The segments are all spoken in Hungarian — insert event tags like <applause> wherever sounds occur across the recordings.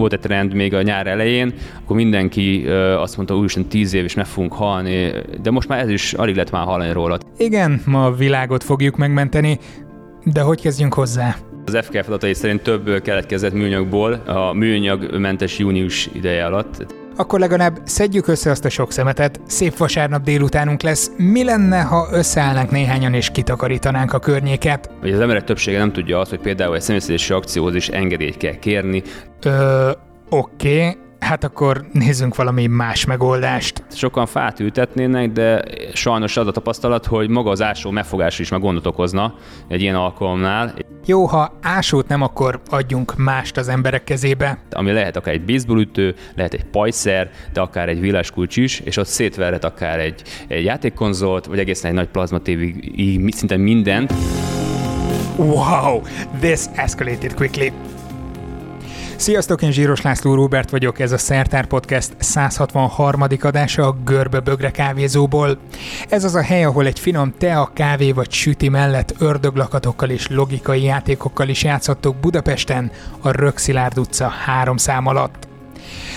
volt egy trend még a nyár elején, akkor mindenki azt mondta, úristen, tíz év és meg fogunk halni, de most már ez is alig lett már hallani róla. Igen, ma a világot fogjuk megmenteni, de hogy kezdjünk hozzá? Az FKF adatai szerint több keletkezett műanyagból a műanyagmentes június ideje alatt. Akkor legalább szedjük össze azt a sok szemetet, szép vasárnap délutánunk lesz. Mi lenne, ha összeállnánk néhányan és kitakarítanánk a környéket? Vagy az emberek többsége nem tudja azt, hogy például egy személyszedési akcióhoz is engedélyt kell kérni. Ö, oké, okay hát akkor nézzünk valami más megoldást. Sokan fát ültetnének, de sajnos az a tapasztalat, hogy maga az ásó megfogás is meg gondot okozna egy ilyen alkalomnál. Jó, ha ásót nem, akkor adjunk mást az emberek kezébe. Ami lehet akár egy baseballütő, lehet egy pajszer, de akár egy villáskulcs is, és ott szétverhet akár egy, egy játékkonzolt, vagy egészen egy nagy plazma tévig, szinte mindent. Wow, this escalated quickly. Sziasztok, én Zsíros László Róbert vagyok, ez a Szertár Podcast 163. adása a Görbe Bögre kávézóból. Ez az a hely, ahol egy finom tea, kávé vagy süti mellett ördöglakatokkal és logikai játékokkal is játszottok Budapesten, a Rökszilárd utca három szám alatt.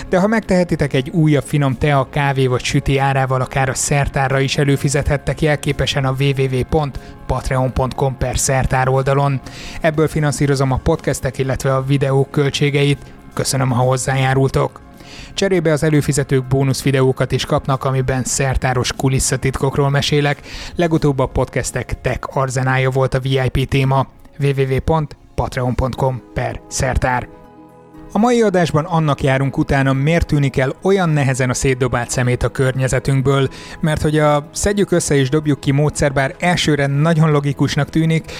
De ha megtehetitek egy újabb finom tea, kávé vagy süti árával, akár a szertárra is előfizethettek jelképesen a www.patreon.com per szertár oldalon. Ebből finanszírozom a podcastek, illetve a videók költségeit. Köszönöm, ha hozzájárultok. Cserébe az előfizetők bónusz videókat is kapnak, amiben szertáros kulisszatitkokról mesélek. Legutóbb a podcastek tech arzenája volt a VIP téma. www.patreon.com per szertár. A mai adásban annak járunk utána, miért tűnik el olyan nehezen a szétdobált szemét a környezetünkből, mert hogy a szedjük össze és dobjuk ki módszer bár elsőre nagyon logikusnak tűnik,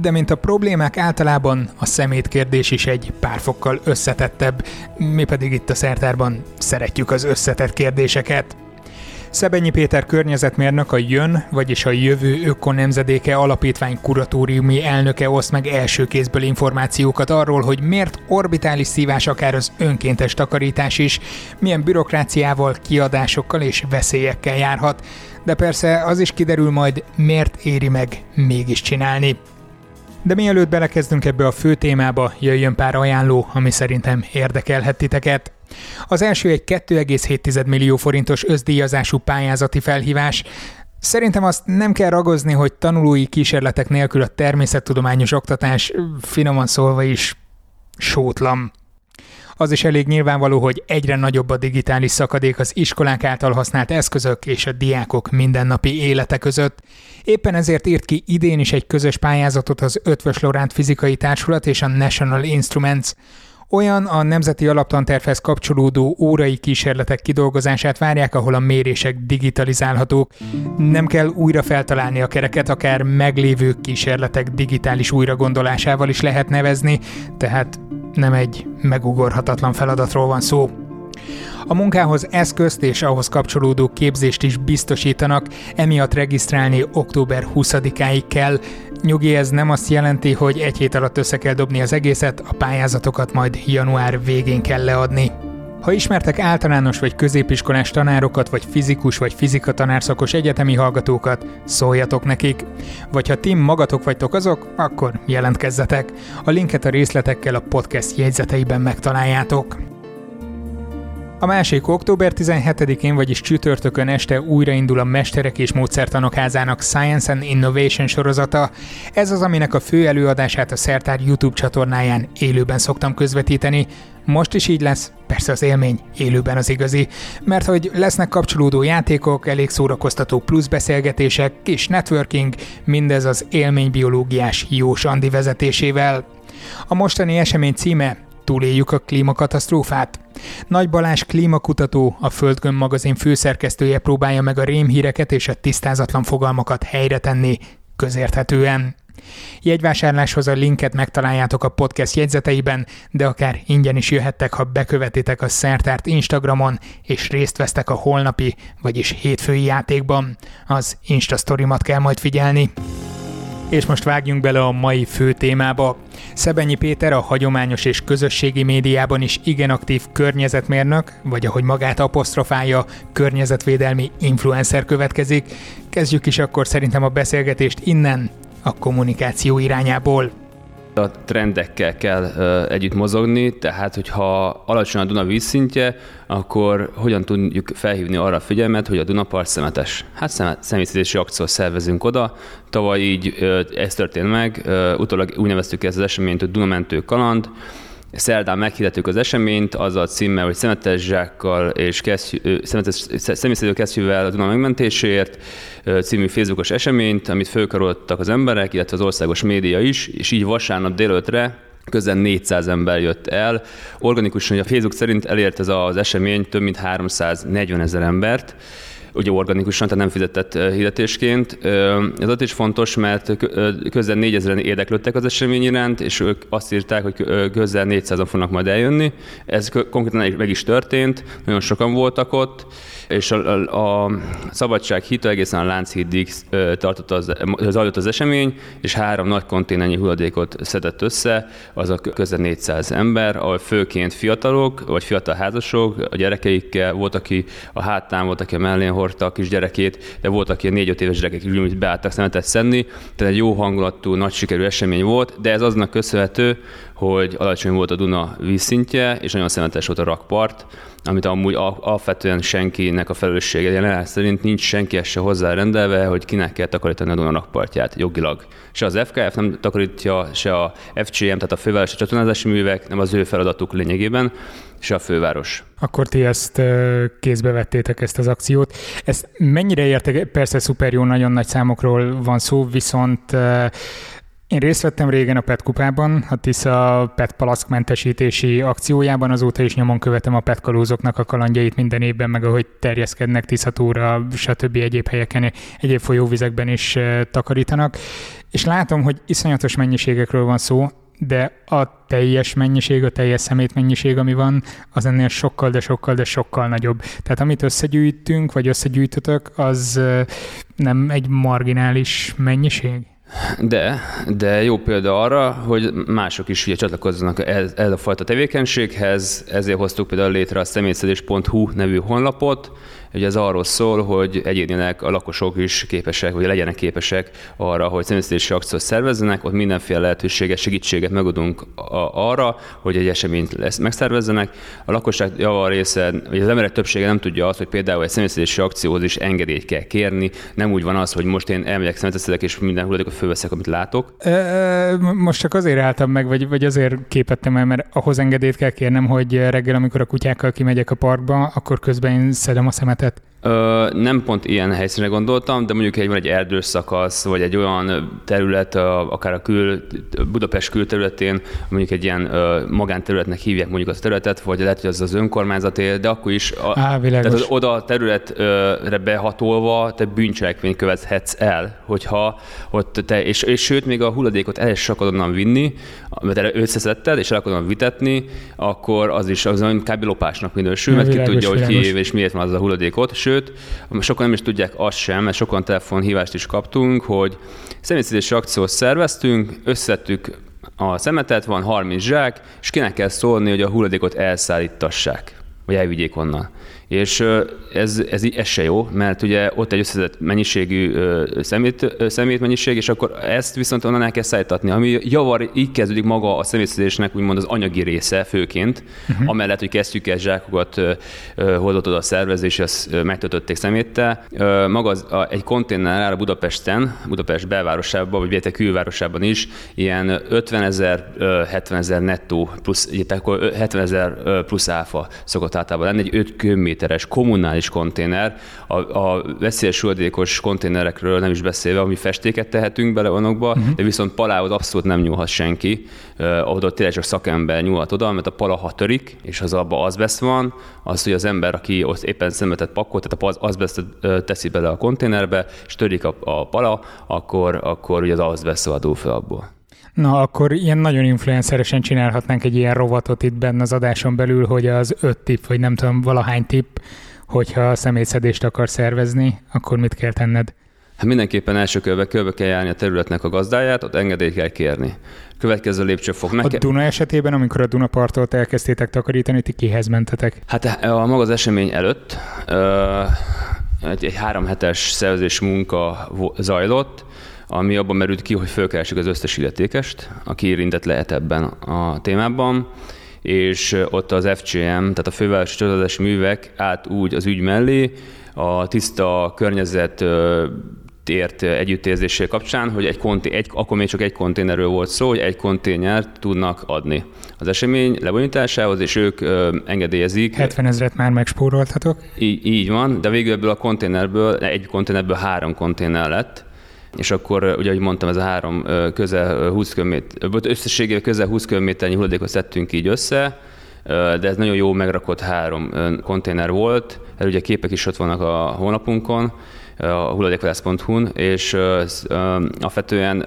de mint a problémák általában a szemét kérdés is egy pár fokkal összetettebb, mi pedig itt a szertárban szeretjük az összetett kérdéseket. Szebenyi Péter környezetmérnök a Jön, vagyis a Jövő Ökonemzedéke Alapítvány kuratóriumi elnöke oszt meg első kézből információkat arról, hogy miért orbitális szívás akár az önkéntes takarítás is, milyen bürokráciával, kiadásokkal és veszélyekkel járhat, de persze az is kiderül majd, miért éri meg mégis csinálni. De mielőtt belekezdünk ebbe a fő témába, jöjjön pár ajánló, ami szerintem érdekelhet titeket. Az első egy 2,7 millió forintos özdíjazású pályázati felhívás, Szerintem azt nem kell ragozni, hogy tanulói kísérletek nélkül a természettudományos oktatás finoman szólva is sótlam. Az is elég nyilvánvaló, hogy egyre nagyobb a digitális szakadék az iskolák által használt eszközök és a diákok mindennapi élete között. Éppen ezért írt ki idén is egy közös pályázatot az Ötvös Loránt Fizikai Társulat és a National Instruments. Olyan a Nemzeti Alaptantervhez kapcsolódó órai kísérletek kidolgozását várják, ahol a mérések digitalizálhatók. Nem kell újra feltalálni a kereket, akár meglévő kísérletek digitális újragondolásával is lehet nevezni, tehát nem egy megugorhatatlan feladatról van szó. A munkához eszközt és ahhoz kapcsolódó képzést is biztosítanak, emiatt regisztrálni október 20-áig kell. Nyugi, ez nem azt jelenti, hogy egy hét alatt össze kell dobni az egészet, a pályázatokat majd január végén kell leadni. Ha ismertek általános vagy középiskolás tanárokat, vagy fizikus vagy fizika tanárszakos egyetemi hallgatókat, szóljatok nekik. Vagy ha ti magatok vagytok azok, akkor jelentkezzetek. A linket a részletekkel a podcast jegyzeteiben megtaláljátok. A másik október 17-én, vagyis csütörtökön este újraindul a Mesterek és Módszertanok házának Science and Innovation sorozata. Ez az, aminek a fő előadását a Szertár YouTube csatornáján élőben szoktam közvetíteni. Most is így lesz, persze az élmény élőben az igazi, mert hogy lesznek kapcsolódó játékok, elég szórakoztató plusz beszélgetések, kis networking, mindez az élménybiológiás Jós Andi vezetésével. A mostani esemény címe túléljük a klímakatasztrófát. Nagy Balázs klímakutató, a Földgön magazin főszerkesztője próbálja meg a rémhíreket és a tisztázatlan fogalmakat helyre tenni közérthetően. Jegyvásárláshoz a linket megtaláljátok a podcast jegyzeteiben, de akár ingyen is jöhettek, ha bekövetitek a Szertárt Instagramon, és részt vesztek a holnapi, vagyis hétfői játékban. Az Insta kell majd figyelni. És most vágjunk bele a mai fő témába. Szebenyi Péter a hagyományos és közösségi médiában is igen aktív környezetmérnök, vagy ahogy magát apostrofálja, környezetvédelmi influencer következik. Kezdjük is akkor szerintem a beszélgetést innen, a kommunikáció irányából. A trendekkel kell együtt mozogni, tehát hogyha alacsony a Duna vízszintje, akkor hogyan tudjuk felhívni arra a figyelmet, hogy a Dunapart szemetes. Hát személyszedési akciót szervezünk oda, tavaly így ez történt meg, utólag úgy neveztük ezt az eseményt, hogy Dunamentő kaland, Szerdán meghirdettük az eseményt, azzal a címmel, hogy szemetes zsákkal és személyszedő kesztyűvel a Duna megmentéséért című Facebookos eseményt, amit fölkaroltak az emberek, illetve az országos média is, és így vasárnap délőtre közel 400 ember jött el. Organikusan, hogy a Facebook szerint elért ez az esemény több mint 340 ezer embert, ugye organikusan, tehát nem fizetett hirdetésként. Ez ott is fontos, mert közel 4000-en érdeklődtek az esemény iránt, és ők azt írták, hogy közel 400-an fognak majd eljönni. Ez konkrétan meg is történt, nagyon sokan voltak ott, és a, a, Szabadság hídtől egészen a Lánchídig tartott az, zajlott az esemény, és három nagy konténernyi hulladékot szedett össze, az a közel 400 ember, ahol főként fiatalok, vagy fiatal házasok, a gyerekeikkel, volt, aki a hátán, volt, aki a mellén hordta a kis gyerekét, de volt, aki a négy-öt éves gyerekek beálltak szemetet szedni, tehát egy jó hangulatú, nagy sikerű esemény volt, de ez aznak köszönhető, hogy alacsony volt a Duna vízszintje, és nagyon szemetes volt a rakpart, amit amúgy alapvetően senkinek a felelőssége jelen szerint nincs senki se hozzárendelve, hogy kinek kell takarítani a Duna rakpartját jogilag. Se az FKF nem takarítja, se a FCM, tehát a fővárosi csatornázási művek, nem az ő feladatuk lényegében, se a főváros. Akkor ti ezt kézbe vettétek, ezt az akciót. Ezt mennyire értek? Persze szuper jó, nagyon nagy számokról van szó, viszont én részt vettem régen a PET kupában, a Tisza PET palack mentesítési akciójában, azóta is nyomon követem a PET kalózoknak a kalandjait minden évben, meg ahogy terjeszkednek Tiszatúra, stb. egyéb helyeken, egyéb folyóvizekben is takarítanak. És látom, hogy iszonyatos mennyiségekről van szó, de a teljes mennyiség, a teljes szemét mennyiség, ami van, az ennél sokkal, de sokkal, de sokkal nagyobb. Tehát amit összegyűjtünk, vagy összegyűjtötök, az nem egy marginális mennyiség? De, de jó példa arra, hogy mások is ugye csatlakozzanak ez, ez a fajta tevékenységhez, ezért hoztuk például létre a személyszedés.hu nevű honlapot, Ugye ez arról szól, hogy egyénileg a lakosok is képesek, vagy legyenek képesek arra, hogy személyzési akciót szervezzenek, ott mindenféle lehetőséget, segítséget megadunk arra, hogy egy eseményt lesz, megszervezzenek. A lakosság java része, vagy az emberek többsége nem tudja azt, hogy például egy személyzési akcióhoz is engedélyt kell kérni. Nem úgy van az, hogy most én elmegyek személyzészedek, és minden hulladékot fölveszek, amit látok. Most csak azért álltam meg, vagy, vagy azért képettem el, mert ahhoz engedélyt kell kérnem, hogy reggel, amikor a kutyákkal kimegyek a parkba, akkor közben én szedem a szemet that Ö, nem pont ilyen helyszínre gondoltam, de mondjuk egy, van egy erdős szakasz, vagy egy olyan terület, akár a kül, Budapest külterületén, mondjuk egy ilyen ö, magánterületnek hívják mondjuk az területet, vagy lehet, hogy az az önkormányzaté, de akkor is a, Á, tehát az oda a területre behatolva te bűncselekményt követhetsz el, hogyha ott te, és, és sőt, még a hulladékot el is akarod onnan vinni, mert összeszedted, és el akarod vitetni, akkor az is az kb. lopásnak minősül, mert ki tudja, hogy ki és miért van az a hulladékot, sőt, sokan nem is tudják azt sem, mert sokan telefonhívást is kaptunk, hogy személyszedési akciót szerveztünk, összettük a szemetet, van 30 zsák, és kinek kell szólni, hogy a hulladékot elszállítassák, vagy elvigyék onnan. És ez, ez, ez se jó, mert ugye ott egy összeszedett mennyiségű szemét, mennyiség, és akkor ezt viszont onnan el kell szállítatni. Ami javar, így kezdődik maga a szemétszedésnek úgymond az anyagi része főként, uh-huh. amellett, hogy kezdjük zsákokat hozott oda a szervezés, és azt megtöltötték szeméttel. Maga az, a, egy konténer áll a Budapesten, Budapest belvárosában, vagy Béte külvárosában is, ilyen 50 ezer, 70 ezer nettó plusz, tehát 70 ezer plusz áfa szokott általában lenni, egy 5 köbméter méteres kommunális konténer, a, a veszélyes hulladékos konténerekről nem is beszélve, ami festéket tehetünk bele onokba, uh-huh. de viszont palához abszolút nem nyúlhat senki, uh, oda tényleg csak szakember nyúlhat oda, mert a pala ha törik, és az abban azbest van, az, hogy az ember, aki ott éppen szemetet pakol, tehát az azbestet teszi bele a konténerbe, és törik a, a pala, akkor, akkor ugye az azbest szabadul fel abból. Na, akkor ilyen nagyon influenceresen csinálhatnánk egy ilyen rovatot itt benne az adáson belül, hogy az öt tip, vagy nem tudom, valahány tip, hogyha szemétszedést akar szervezni, akkor mit kell tenned? Hát mindenképpen első körbe körbe kell járni a területnek a gazdáját, ott engedélyt kell kérni. Következő lépcsőfok. Meg a ke- Duna esetében, amikor a Dunapartot elkezdtétek takarítani, ti kihez mentetek? Hát a maga az esemény előtt uh, egy, egy három hetes szervezés munka zajlott, ami abban merült ki, hogy fölkeressük az összes illetékest, aki érintett lehet ebben a témában, és ott az FCM, tehát a Fővárosi Csatlakozási Művek át úgy az ügy mellé, a tiszta környezet ért együttérzése kapcsán, hogy egy, konté- egy, akkor még csak egy konténerről volt szó, hogy egy konténert tudnak adni az esemény lebonyításához, és ők ö, engedélyezik. 70 ezeret már megspóroltatok. Így, így van, de végül ebből a konténerből, egy konténerből három konténer lett, és akkor, ugye, ahogy mondtam, ez a három közel 20 km, összességében közel 20 kilométernyi hulladékot szedtünk így össze, de ez nagyon jó megrakott három konténer volt, erről ugye képek is ott vannak a honlapunkon, a hulladékvadász.hu-n, és alapvetően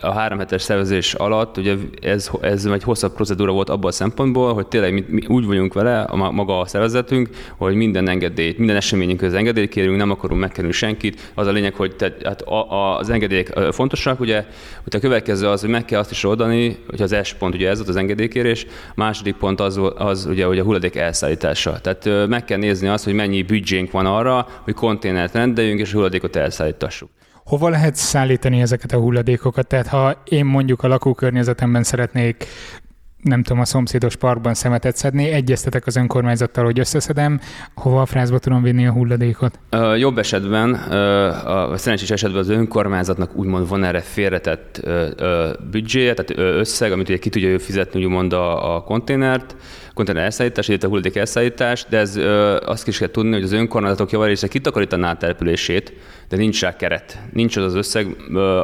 a három hetes szervezés alatt ugye ez, ez egy hosszabb procedúra volt abban a szempontból, hogy tényleg mi, mi úgy vagyunk vele, a maga a szervezetünk, hogy minden engedélyt, minden eseményünk közben engedélyt kérünk, nem akarunk megkerülni senkit. Az a lényeg, hogy te, hát a, a, az engedélyek fontosak, ugye, hogy a következő az, hogy meg kell azt is oldani, hogy az első pont ugye ez volt az engedélykérés, a második pont az, az ugye, hogy a hulladék elszállítása. Tehát meg kell nézni azt, hogy mennyi büdzsénk van arra, hogy konténert rendeljünk, és hulladékot elszállítassuk. Hova lehet szállítani ezeket a hulladékokat? Tehát ha én mondjuk a lakókörnyezetemben szeretnék nem tudom, a szomszédos parkban szemetet szedni, egyeztetek az önkormányzattal, hogy összeszedem, hova a frázba tudom vinni a hulladékot? Jobb esetben, uh, a szerencsés esetben az önkormányzatnak úgymond van erre félretett uh, büdzséje, tehát összeg, amit ugye ki tudja ő fizetni úgymond a, a konténert, konténer elszállítás, illetve hulladék elszállítás, de ez ö, azt is kell tudni, hogy az önkormányzatok javarésze kitakarítaná a települését, de nincs rá keret. Nincs az az összeg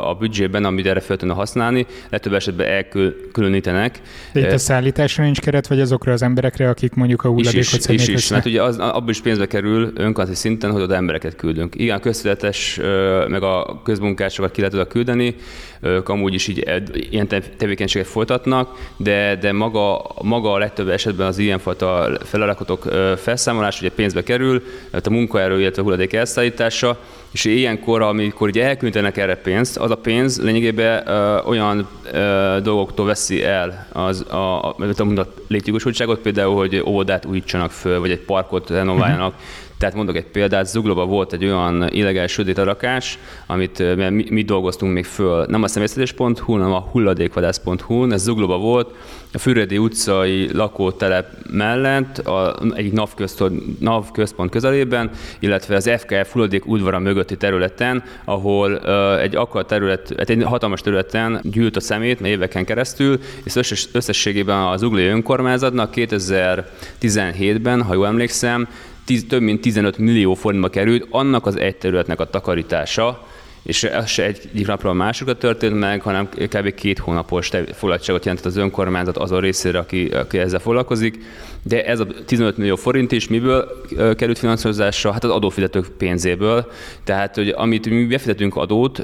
a büdzsében, amit erre fel tudna használni, legtöbb esetben elkülönítenek. De itt a szállításra nincs keret, vagy azokra az emberekre, akik mondjuk a hulladékot is, is, is, is, mert ugye az, abban is pénzbe kerül önkormányzati szinten, hogy oda embereket küldünk. Igen, a közvetes, meg a közmunkásokat ki lehet oda küldeni, ők amúgy is így ilyen tevékenységet folytatnak, de, de maga, maga a legtöbb esetben az ilyenfajta feladatok felszámolás ugye pénzbe kerül, tehát a munkaerő, illetve a hulladék elszállítása, és ilyenkor, amikor ugye elküldenek erre pénzt, az a pénz lényegében ö, olyan ö, dolgoktól veszi el az, a, a, a, a létjogosultságot, például, hogy óvodát újítsanak föl, vagy egy parkot renováljanak, uh-huh tehát mondok egy példát, Zuglóban volt egy olyan illegális sötét arakás, amit mi, mi dolgoztunk még föl, nem a személyszedés.hu, hanem a hulladékvadász.hu, ez Zuglóban volt, a Füredi utcai lakótelep mellett, a, egy NAV, központ, NAV központ közelében, illetve az FKF hulladék udvara mögötti területen, ahol uh, egy akkor terület, hát egy hatalmas területen gyűlt a szemét, mert éveken keresztül, és összes, összességében az Uglói önkormányzatnak 2017-ben, ha jól emlékszem, tíz, több mint 15 millió forintba került annak az egy területnek a takarítása, és ez se egyik napról a másikra történt meg, hanem kb. két hónapos foglaltságot jelentett az önkormányzat azon részére, aki, aki ezzel foglalkozik. De ez a 15 millió forint is miből került finanszírozásra? Hát az adófizetők pénzéből. Tehát, hogy amit mi befizetünk adót,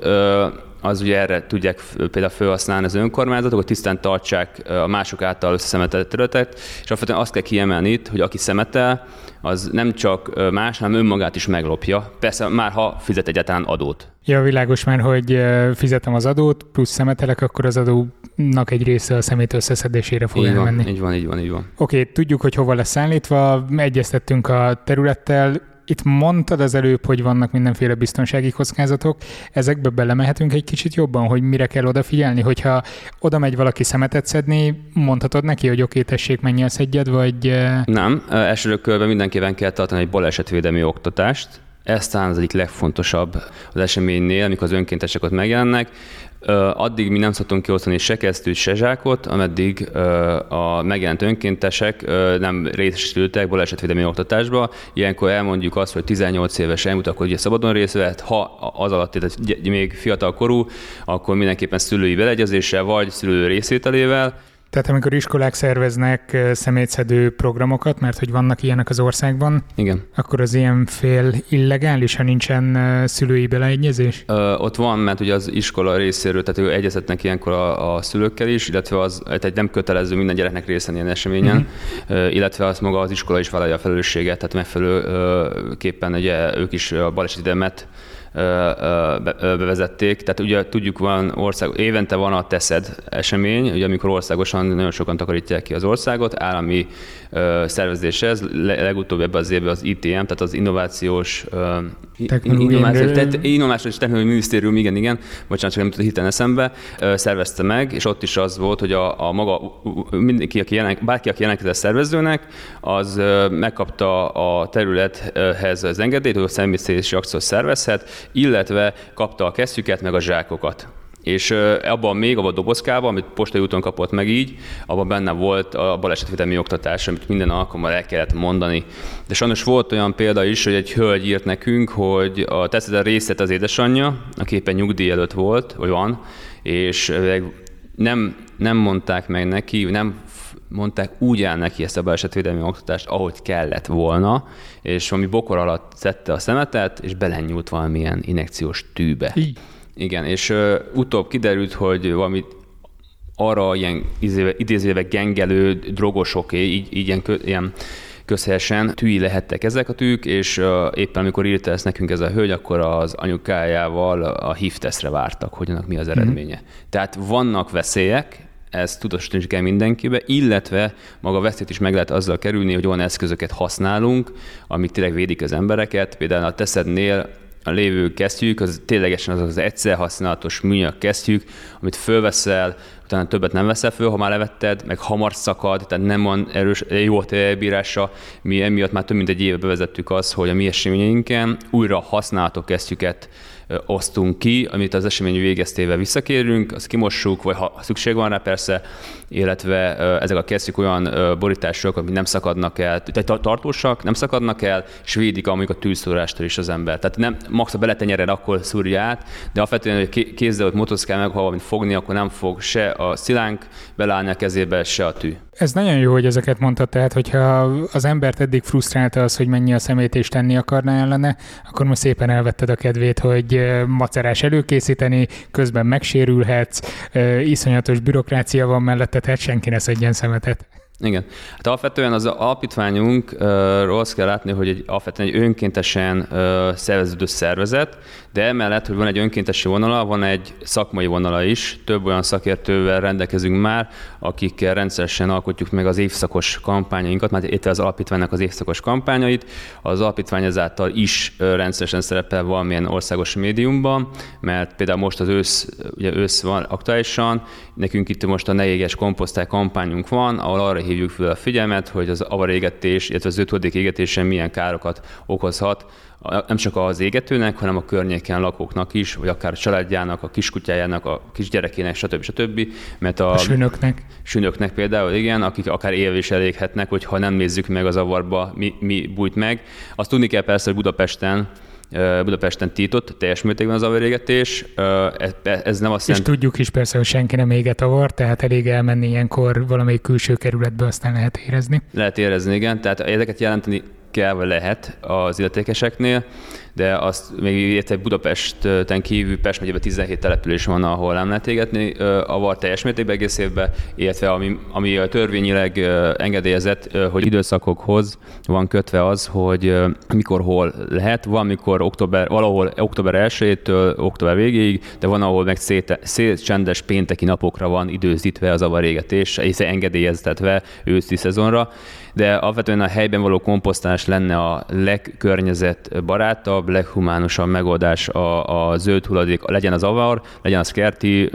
az ugye erre tudják például felhasználni az önkormányzatok, hogy tisztán tartsák a mások által összeszemetelt területet, és alapvetően azt kell kiemelni itt, hogy aki szemetel, az nem csak más, hanem önmagát is meglopja. Persze már ha fizet egyáltalán adót. Ja, világos már, hogy fizetem az adót, plusz szemetelek, akkor az adónak egy része a szemét összeszedésére fog így elmenni. Van, így van, így van, így van. Oké, okay, tudjuk, hogy hova lesz szállítva, egyeztettünk a területtel, itt mondtad az előbb, hogy vannak mindenféle biztonsági kockázatok. Ezekbe belemehetünk egy kicsit jobban, hogy mire kell odafigyelni, hogyha oda megy valaki szemetet szedni, mondhatod neki, hogy oké, tessék, menj el szedjed, vagy... Nem, első körben mindenképpen kell tartani egy balesetvédelmi oktatást, ez talán az egyik legfontosabb az eseménynél, amikor az önkéntesek ott megjelennek. Addig mi nem szoktunk kiosztani se kesztyűt, se zsákot, ameddig a megjelent önkéntesek nem részesültek balesetvédelmi oktatásba. Ilyenkor elmondjuk azt, hogy 18 éves elmúlt, akkor ugye szabadon részt vett, ha az alatt, tehát még fiatal korú, akkor mindenképpen szülői beleegyezéssel vagy szülő részvételével, tehát amikor iskolák szerveznek szemétszedő programokat, mert hogy vannak ilyenek az országban, Igen. akkor az ilyen fél illegális, ha nincsen szülői beleegyezés? Ö, ott van, mert ugye az iskola részéről, tehát ő egyeztetnek ilyenkor a, a szülőkkel is, illetve az egy nem kötelező minden gyereknek részen ilyen eseményen, uh-huh. Ö, illetve az maga az iskola is vállalja a felelősséget, tehát megfelelőképpen ugye ők is a balesetvédelmet bevezették. Tehát ugye tudjuk, van ország, évente van a TESZED esemény, ugye amikor országosan nagyon sokan takarítják ki az országot, állami szervezés ez, legutóbb ebben az évben az ITM, tehát az Innovációs Innovációs, Innovációs Technológiai Minisztérium, igen, igen, bocsánat, csak nem tudod hitelen eszembe, szervezte meg, és ott is az volt, hogy a, a maga, mindenki, aki jelen, bárki, aki jelentkezett szervezőnek, az megkapta a területhez az engedélyt, hogy a személyszélési akciót szervezhet, illetve kapta a kesztyüket, meg a zsákokat. És abban még, abban a dobozkában, amit postai úton kapott meg így, abban benne volt a balesetvédelmi oktatás, amit minden alkalommal el kellett mondani. De sajnos volt olyan példa is, hogy egy hölgy írt nekünk, hogy a a részlet az édesanyja, aki éppen nyugdíj előtt volt, vagy van, és nem, nem mondták meg neki, nem mondták úgy el neki ezt a balesetvédelmi oktatást, ahogy kellett volna, és valami bokor alatt szedte a szemetet, és belenyúlt valamilyen injekciós tűbe. Így. Igen, és uh, utóbb kiderült, hogy valami arra ilyen idézőve gengelő drogosoké, így, így ilyen, ilyen közhelyesen tűi lehettek ezek a tűk, és uh, éppen amikor írta ezt nekünk ez a hölgy, akkor az anyukájával a HIV tesztre vártak, hogy annak mi az mhm. eredménye. Mm-hmm. Tehát vannak veszélyek, ezt tudatosítani kell mindenkibe, illetve maga a veszélyt is meg lehet azzal kerülni, hogy olyan eszközöket használunk, amik tényleg védik az embereket. Például a teszednél a lévő kesztyűk, az ténylegesen az az egyszer használatos műanyag kesztyűk, amit fölveszel, utána többet nem veszel föl, ha már levetted, meg hamar szakad, tehát nem van erős, jó a. Mi emiatt már több mint egy éve bevezettük azt, hogy a mi eseményeinken újra használható kesztyüket osztunk ki, amit az esemény végeztével visszakérünk, azt kimossuk, vagy ha szükség van rá persze, illetve ezek a kesztyűk olyan borítások, amik nem szakadnak el, tehát tartósak, nem szakadnak el, és védik amik a tűzszórástól is az ember. Tehát nem max a beletenyered, akkor szúrja át, de alapvetően, hogy kézzel ott motoszkál meg, ha valamit fogni, akkor nem fog se a szilánk belállni a kezébe, se a tű. Ez nagyon jó, hogy ezeket mondtad, tehát hogyha az embert eddig frusztrálta az, hogy mennyi a szemét és tenni akarná ellene, akkor most szépen elvetted a kedvét, hogy macerás előkészíteni, közben megsérülhetsz, iszonyatos bürokrácia van mellette, tehát senki ne szedjen szemetet. Igen. Hát alapvetően az alapítványunkról azt kell látni, hogy egy, alapvetően egy önkéntesen szerveződő szervezet, de emellett, hogy van egy önkéntesi vonala, van egy szakmai vonala is. Több olyan szakértővel rendelkezünk már, akikkel rendszeresen alkotjuk meg az évszakos kampányainkat, mert itt az alapítványnak az évszakos kampányait. Az alapítvány ezáltal is rendszeresen szerepel valamilyen országos médiumban, mert például most az ősz, ugye ősz van aktuálisan, nekünk itt most a neéges komposztál kampányunk van, ahol arra hívjuk fel a figyelmet, hogy az avarégetés, illetve az ötödik égetésen milyen károkat okozhat, nem csak az égetőnek, hanem a környéken lakóknak is, vagy akár a családjának, a kiskutyájának, a kisgyerekének, stb. stb. Mert a, a sünöknek. Sünöknek például, igen, akik akár élve is eléghetnek, hogyha nem nézzük meg az avarba, mi, mi bújt meg. Azt tudni kell persze, hogy Budapesten Budapesten tiltott teljes mértékben az avarégetés. Ez nem azt És jelent... tudjuk is persze, hogy senki nem éget avar, tehát elég elmenni ilyenkor valamelyik külső kerületbe, aztán lehet érezni. Lehet érezni, igen. Tehát ezeket jelenteni kell, vagy lehet az illetékeseknél, de azt még érte Budapesten kívül Pest megyében 17 település van, ahol nem lehet égetni a var teljes mértékben egész évben, illetve ami, ami törvényileg engedélyezett, hogy időszakokhoz van kötve az, hogy mikor hol lehet. Van, mikor október, valahol október 1-től október végéig, de van, ahol meg szét, szét csendes pénteki napokra van időzítve az avarégetés, és engedélyeztetve őszi szezonra de alapvetően a helyben való komposztás lenne a legkörnyezetbarátabb, leghumánusabb megoldás a, a zöld hulladék, legyen az avar, legyen az kerti,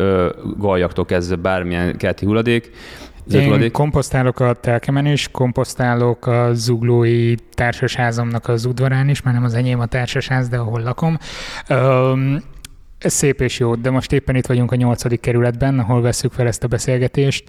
galjaktól kezdve bármilyen kerti hulladék, én hulladék. komposztálok a telkemen is, komposztálok a zuglói társasházamnak az udvarán is, már nem az enyém a társasház, de ahol lakom. Um, ez szép és jó, de most éppen itt vagyunk a nyolcadik kerületben, ahol veszük fel ezt a beszélgetést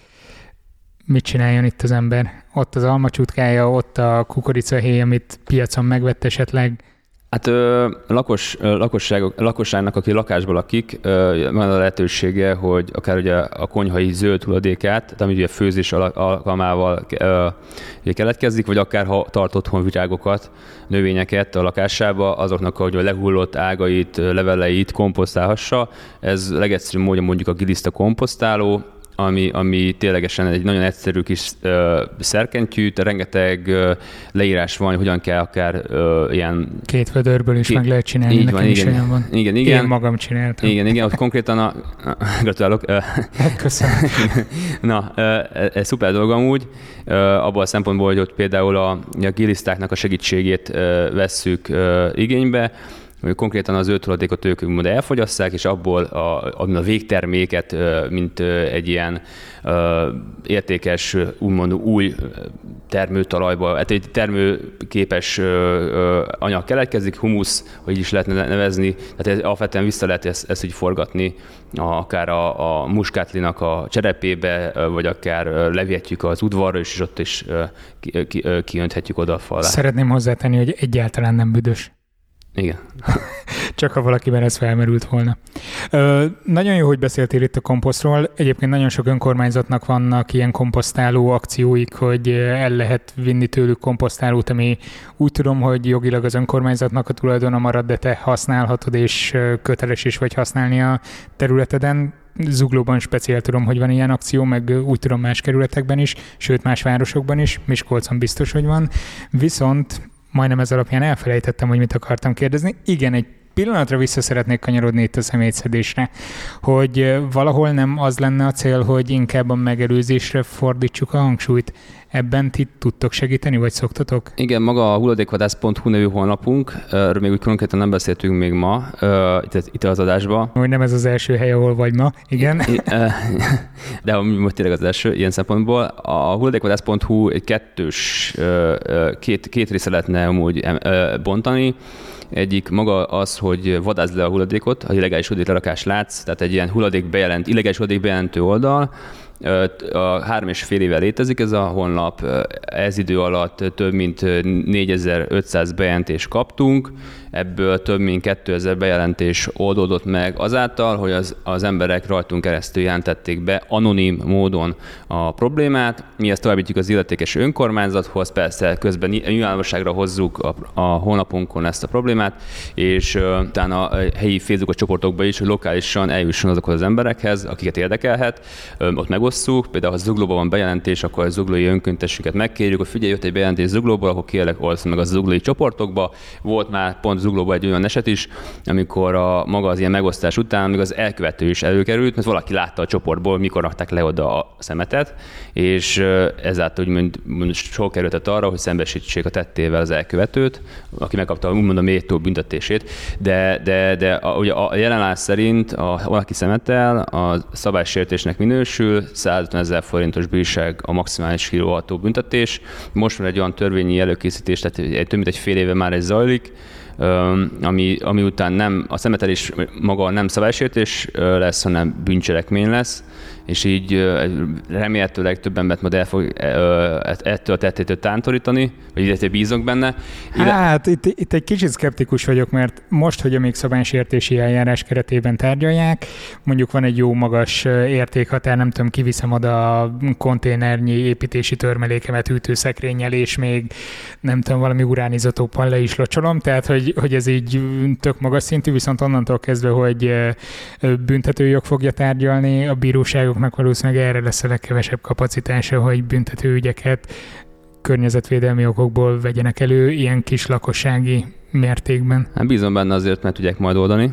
mit csináljon itt az ember? Ott az almacsutkája, ott a kukoricahéj, amit piacon megvett esetleg. Hát ö, lakos, lakosság, lakosságnak, aki lakásban lakik, ö, van a lehetősége, hogy akár ugye a konyhai zöld hulladékát, ami ugye főzés alkalmával ö, keletkezik, vagy akár ha tart otthon virágokat, növényeket a lakásába, azoknak, hogy a lehullott ágait, leveleit komposztálhassa. Ez legegyszerűbb módja mondjuk a giliszta komposztáló, ami, ami ténylegesen egy nagyon egyszerű kis ö, szerkentyű, rengeteg ö, leírás van, hogy hogyan kell akár ö, ilyen... Két vödörből is Két, meg lehet csinálni, így van, igen, is van. Igen, igen. Én magam csináltam. Igen, igen, ott konkrétan a... <laughs> Gratulálok. Köszönöm. <laughs> Na, ez szuper dolog amúgy, abban a szempontból, hogy ott például a, a gilisztáknak a segítségét vesszük igénybe, konkrétan az öt hulladékot ők úgymond elfogyasszák, és abból a, a végterméket, mint egy ilyen értékes, úgymond új termőtalajba, hát egy termőképes anyag keletkezik, humusz, hogy is lehetne nevezni, tehát alapvetően vissza lehet ezt, ezt így forgatni, akár a, a muskátlinak a cserepébe, vagy akár levihetjük az udvarra, és ott is kiönthetjük oda a falra. Szeretném hozzátenni, hogy egyáltalán nem büdös. Igen. <laughs> Csak ha valakiben ez felmerült volna. Ö, nagyon jó, hogy beszéltél itt a komposztról. Egyébként nagyon sok önkormányzatnak vannak ilyen komposztáló akcióik, hogy el lehet vinni tőlük komposztálót, ami úgy tudom, hogy jogilag az önkormányzatnak a tulajdona marad, de te használhatod, és köteles is vagy használni a területeden. Zuglóban speciál tudom, hogy van ilyen akció, meg úgy tudom más kerületekben is, sőt más városokban is, Miskolcon biztos, hogy van. Viszont majdnem ez alapján elfelejtettem, hogy mit akartam kérdezni. Igen, egy pillanatra vissza szeretnék kanyarodni itt a szemétszedésre, hogy valahol nem az lenne a cél, hogy inkább a megelőzésre fordítsuk a hangsúlyt. Ebben ti tudtok segíteni, vagy szoktatok? Igen, maga a hulladékvadász.hu nevű honlapunk, erről még úgy konkrétan nem beszéltünk még ma, itt, itt az adásban. Hogy nem ez az első hely, ahol vagy ma, igen. <laughs> De most tényleg az első ilyen szempontból. A hulladékvadász.hu egy kettős, két, két része lehetne amúgy bontani. Egyik maga az, hogy vadázd le a hulladékot, ha illegális hulladéklerakás látsz, tehát egy ilyen hulladék bejelent, illegális hulladék bejelentő oldal, a három és fél éve létezik ez a honlap, ez idő alatt több mint 4500 bejelentést kaptunk, ebből több mint 2000 bejelentés oldódott meg azáltal, hogy az, az emberek rajtunk keresztül jelentették be anonim módon a problémát. Mi ezt továbbítjuk az illetékes önkormányzathoz, persze közben nyilvánosságra hozzuk a, a honlapunkon ezt a problémát, és uh, utána a helyi Facebook csoportokba is, hogy lokálisan eljusson azokhoz az emberekhez, akiket érdekelhet, um, ott megosszuk, például ha Zuglóban van bejelentés, akkor a zuglói önköntességet megkérjük, hogy figyelj, jött egy bejelentés Zuglóból, akkor kérlek, oszd meg a zuglói csoportokba. Volt már pont zuglóban egy olyan eset is, amikor a maga az ilyen megosztás után még az elkövető is előkerült, mert valaki látta a csoportból, mikor rakták le oda a szemetet, és ezáltal úgymond sok kerültet arra, hogy szembesítsék a tettével az elkövetőt, aki megkapta úgymond a méltó büntetését, de, de, de a, ugye a jelenállás szerint a, valaki szemetel a szabálysértésnek minősül, 150 ezer forintos bírság a maximális kiróható büntetés. Most van egy olyan törvényi előkészítés, tehát több mint egy fél éve már ez zajlik, ami, ami után nem, a szemetelés maga nem szabálysértés lesz, hanem bűncselekmény lesz, és így remélhetőleg több embert majd el fog ettől a tettétől tántorítani, vagy illetve bízok benne. Hát itt, itt egy kicsit szkeptikus vagyok, mert most, hogy a még szabálysértési eljárás keretében tárgyalják, mondjuk van egy jó magas értékhatár, nem tudom, kiviszem oda a konténernyi építési törmelékemet hűtőszekrényel, és még nem tudom, valami uránizotóppal le is locsolom, tehát hogy, hogy ez így tök magas szintű, viszont onnantól kezdve, hogy büntetőjog fogja tárgyalni, a bíróságok bíróságoknak valószínűleg erre lesz a legkevesebb kapacitása, hogy büntetőügyeket környezetvédelmi okokból vegyenek elő ilyen kis lakossági mértékben. Hát bízom benne azért, mert tudják majd oldani.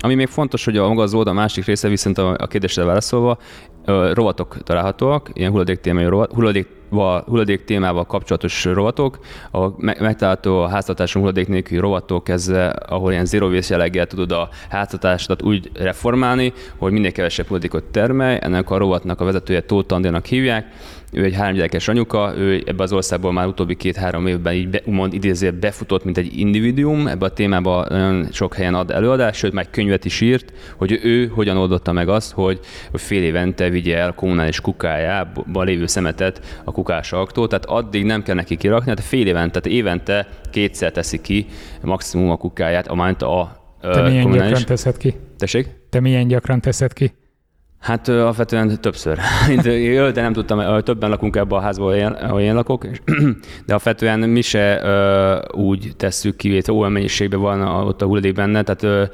Ami még fontos, hogy a maga az oldal másik része, viszont a, a kérdésre válaszolva, rovatok találhatóak, ilyen hulladék témai rovat, hulladék, hulladék témával kapcsolatos rovatok, a megtalálható a háztartáson hulladék nélküli rovattól kezdve, ahol ilyen zero waste jelleggel tudod a háztartásodat úgy reformálni, hogy minél kevesebb hulladékot termelj. Ennek a rovatnak a vezetője Tóth Andénak hívják, ő egy három gyerekes anyuka, ő ebbe az országból már utóbbi két-három évben így be, úgymond idézőt befutott, mint egy individuum, ebbe a témába nagyon sok helyen ad előadást, sőt, meg könyvet is írt, hogy ő hogyan oldotta meg azt, hogy fél évente vigye el kommunális kukájába lévő szemetet a kukásaktól, tehát addig nem kell neki kirakni, tehát fél évente, tehát évente kétszer teszi ki maximum a kukáját, amánt a Te milyen gyakran teszed ki? Tessék? Te milyen gyakran teszed ki? Hát alapvetően többször. <laughs> de nem tudtam, többen lakunk ebben a házban, ahol én lakok, <clears throat> de alapvetően mi se úgy tesszük ki, hogy olyan mennyiségben van ott a hulladék benne, tehát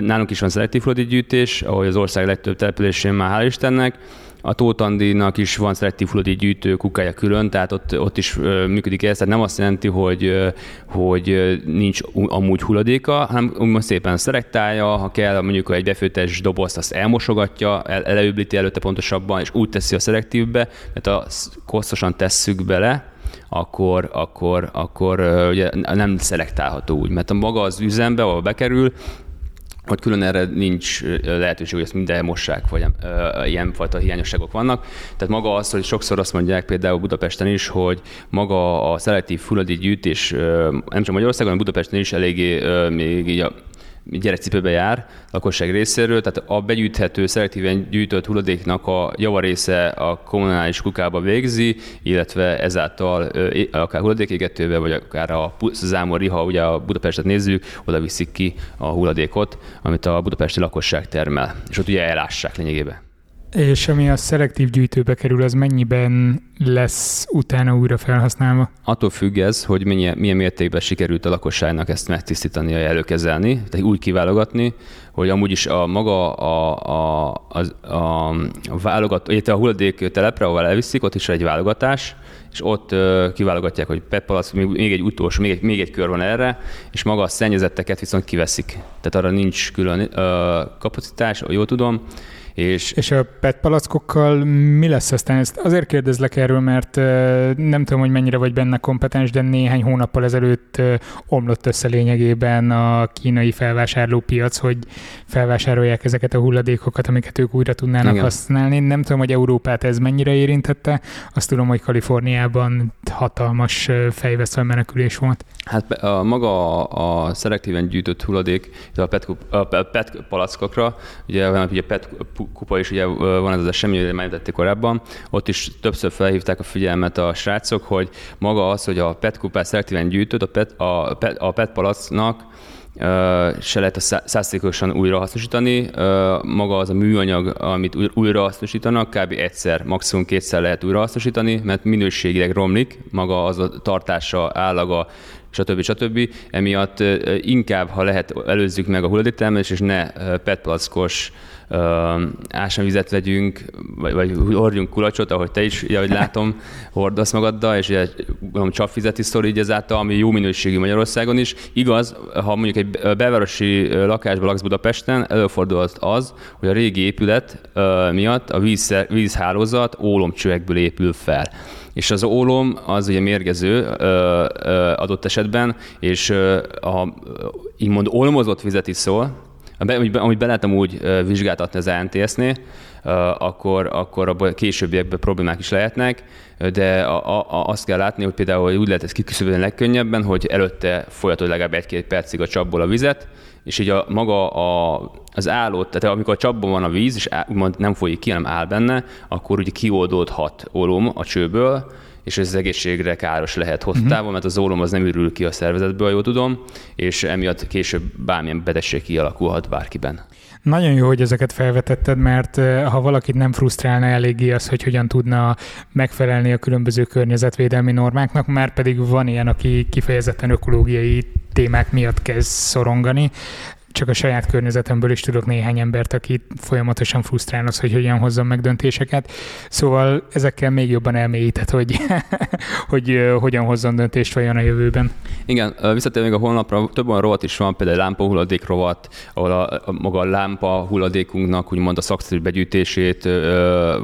nálunk is van szelektív hulladékgyűjtés, ahogy az ország legtöbb településén már hál' Istennek, A Tótandinak is van szelektív gyűjtő kukája külön, tehát ott, ott is működik ez, tehát nem azt jelenti, hogy, hogy nincs amúgy hulladéka, hanem úgymond szépen szelektálja, ha kell mondjuk egy befőttes dobozt, azt elmosogatja, el, eleüblíti előtte pontosabban, és úgy teszi a szelektívbe, mert a kosztosan tesszük bele, akkor, akkor, akkor ugye nem szelektálható úgy, mert a maga az üzembe, ahol bekerül, hogy külön erre nincs lehetőség, hogy ezt minden mossák, vagy ilyenfajta hiányosságok vannak. Tehát maga az, hogy sokszor azt mondják például Budapesten is, hogy maga a szelektív gyűjtés, uh, nem csak Magyarországon, hanem Budapesten is eléggé még így a gyerekcipőbe jár lakosság részéről, tehát a begyűjthető, szelektíven gyűjtött hulladéknak a javarésze a kommunális kukába végzi, illetve ezáltal akár hulladékégetőbe, vagy akár a Zámori, ha ugye a Budapestet nézzük, oda viszik ki a hulladékot, amit a budapesti lakosság termel, és ott ugye elássák lényegében. És ami a szelektív gyűjtőbe kerül, az mennyiben lesz utána újra felhasználva? Attól függ ez, hogy milyen, milyen mértékben sikerült a lakosságnak ezt megtisztítani, előkezelni, tehát úgy kiválogatni, hogy amúgy is a maga a, a, a, a, a válogat, a hulladék telepre, ahol elviszik, ott is egy válogatás, és ott uh, kiválogatják, hogy pepalac, még, még egy utolsó, még egy, még egy kör van erre, és maga a szennyezetteket viszont kiveszik. Tehát arra nincs külön uh, kapacitás, jól tudom, és, és a PET palackokkal mi lesz aztán? Ezt azért kérdezlek erről, mert nem tudom, hogy mennyire vagy benne kompetens, de néhány hónappal ezelőtt omlott össze lényegében a kínai felvásárlópiac, hogy felvásárolják ezeket a hulladékokat, amiket ők újra tudnának Igen. használni. Nem tudom, hogy Európát ez mennyire érintette. Azt tudom, hogy Kaliforniában hatalmas fejveszve menekülés volt. Hát a, maga a, a szelektíven gyűjtött hulladék, a PET, a PET palackokra, ugye, ugye PET kupa is ugye van ez esemény, hogy már korábban, ott is többször felhívták a figyelmet a srácok, hogy maga az, hogy a PET kupát szelektíven gyűjtött, a PET, a PET, a PET palacnak se lehet a százszerzékosan újrahasznosítani. Maga az a műanyag, amit újrahasznosítanak, kb. egyszer, maximum kétszer lehet újrahasznosítani, mert minőségileg romlik, maga az a tartása, állaga, stb. stb. Emiatt inkább, ha lehet, előzzük meg a hulladéktermelést, és ne petplackos ásványvizet vegyünk, vagy, vagy hordjunk kulacsot, ahogy te is, ugye, ahogy látom, <laughs> hordasz magaddal, és ugye, csapvizet is szorít ezáltal, ami jó minőségű Magyarországon is. Igaz, ha mondjuk egy belvárosi lakásban laksz Budapesten, előfordulhat az, hogy a régi épület miatt a víz, vízhálózat ólomcsövekből épül fel és az ólom az ugye mérgező ö, ö, adott esetben, és ö, a így mond olmozott vizet iszol, amit be lehetem úgy vizsgáltatni az ANTS-nél, akkor, akkor abban későbbiekben problémák is lehetnek, de a, a, azt kell látni, hogy például úgy lehet ezt kiküszöbölni legkönnyebben, hogy előtte folyatod legalább egy-két percig a csapból a vizet, és így a, maga a, az állót, tehát amikor a csapban van a víz, és úgymond nem folyik ki, hanem áll benne, akkor ugye kioldódhat olom a csőből, és ez az egészségre káros lehet hosszú uh-huh. távon, mert az ólom az nem ürül ki a szervezetből, jól tudom, és emiatt később bármilyen betegség kialakulhat bárkiben. Nagyon jó, hogy ezeket felvetetted, mert ha valakit nem frusztrálna eléggé az, hogy hogyan tudna megfelelni a különböző környezetvédelmi normáknak, már pedig van ilyen, aki kifejezetten ökológiai témák miatt kezd szorongani csak a saját környezetemből is tudok néhány embert, aki folyamatosan frusztrál az, hogy hogyan hozzon meg döntéseket. Szóval ezekkel még jobban elmélyített, hogy, <laughs> hogy hogyan hozzon döntést vajon a jövőben. Igen, visszatérve még a honlapra, több olyan rovat is van, például lámpa hulladék rovat, ahol a, a maga a lámpa hulladékunknak úgymond a szakszerű begyűjtését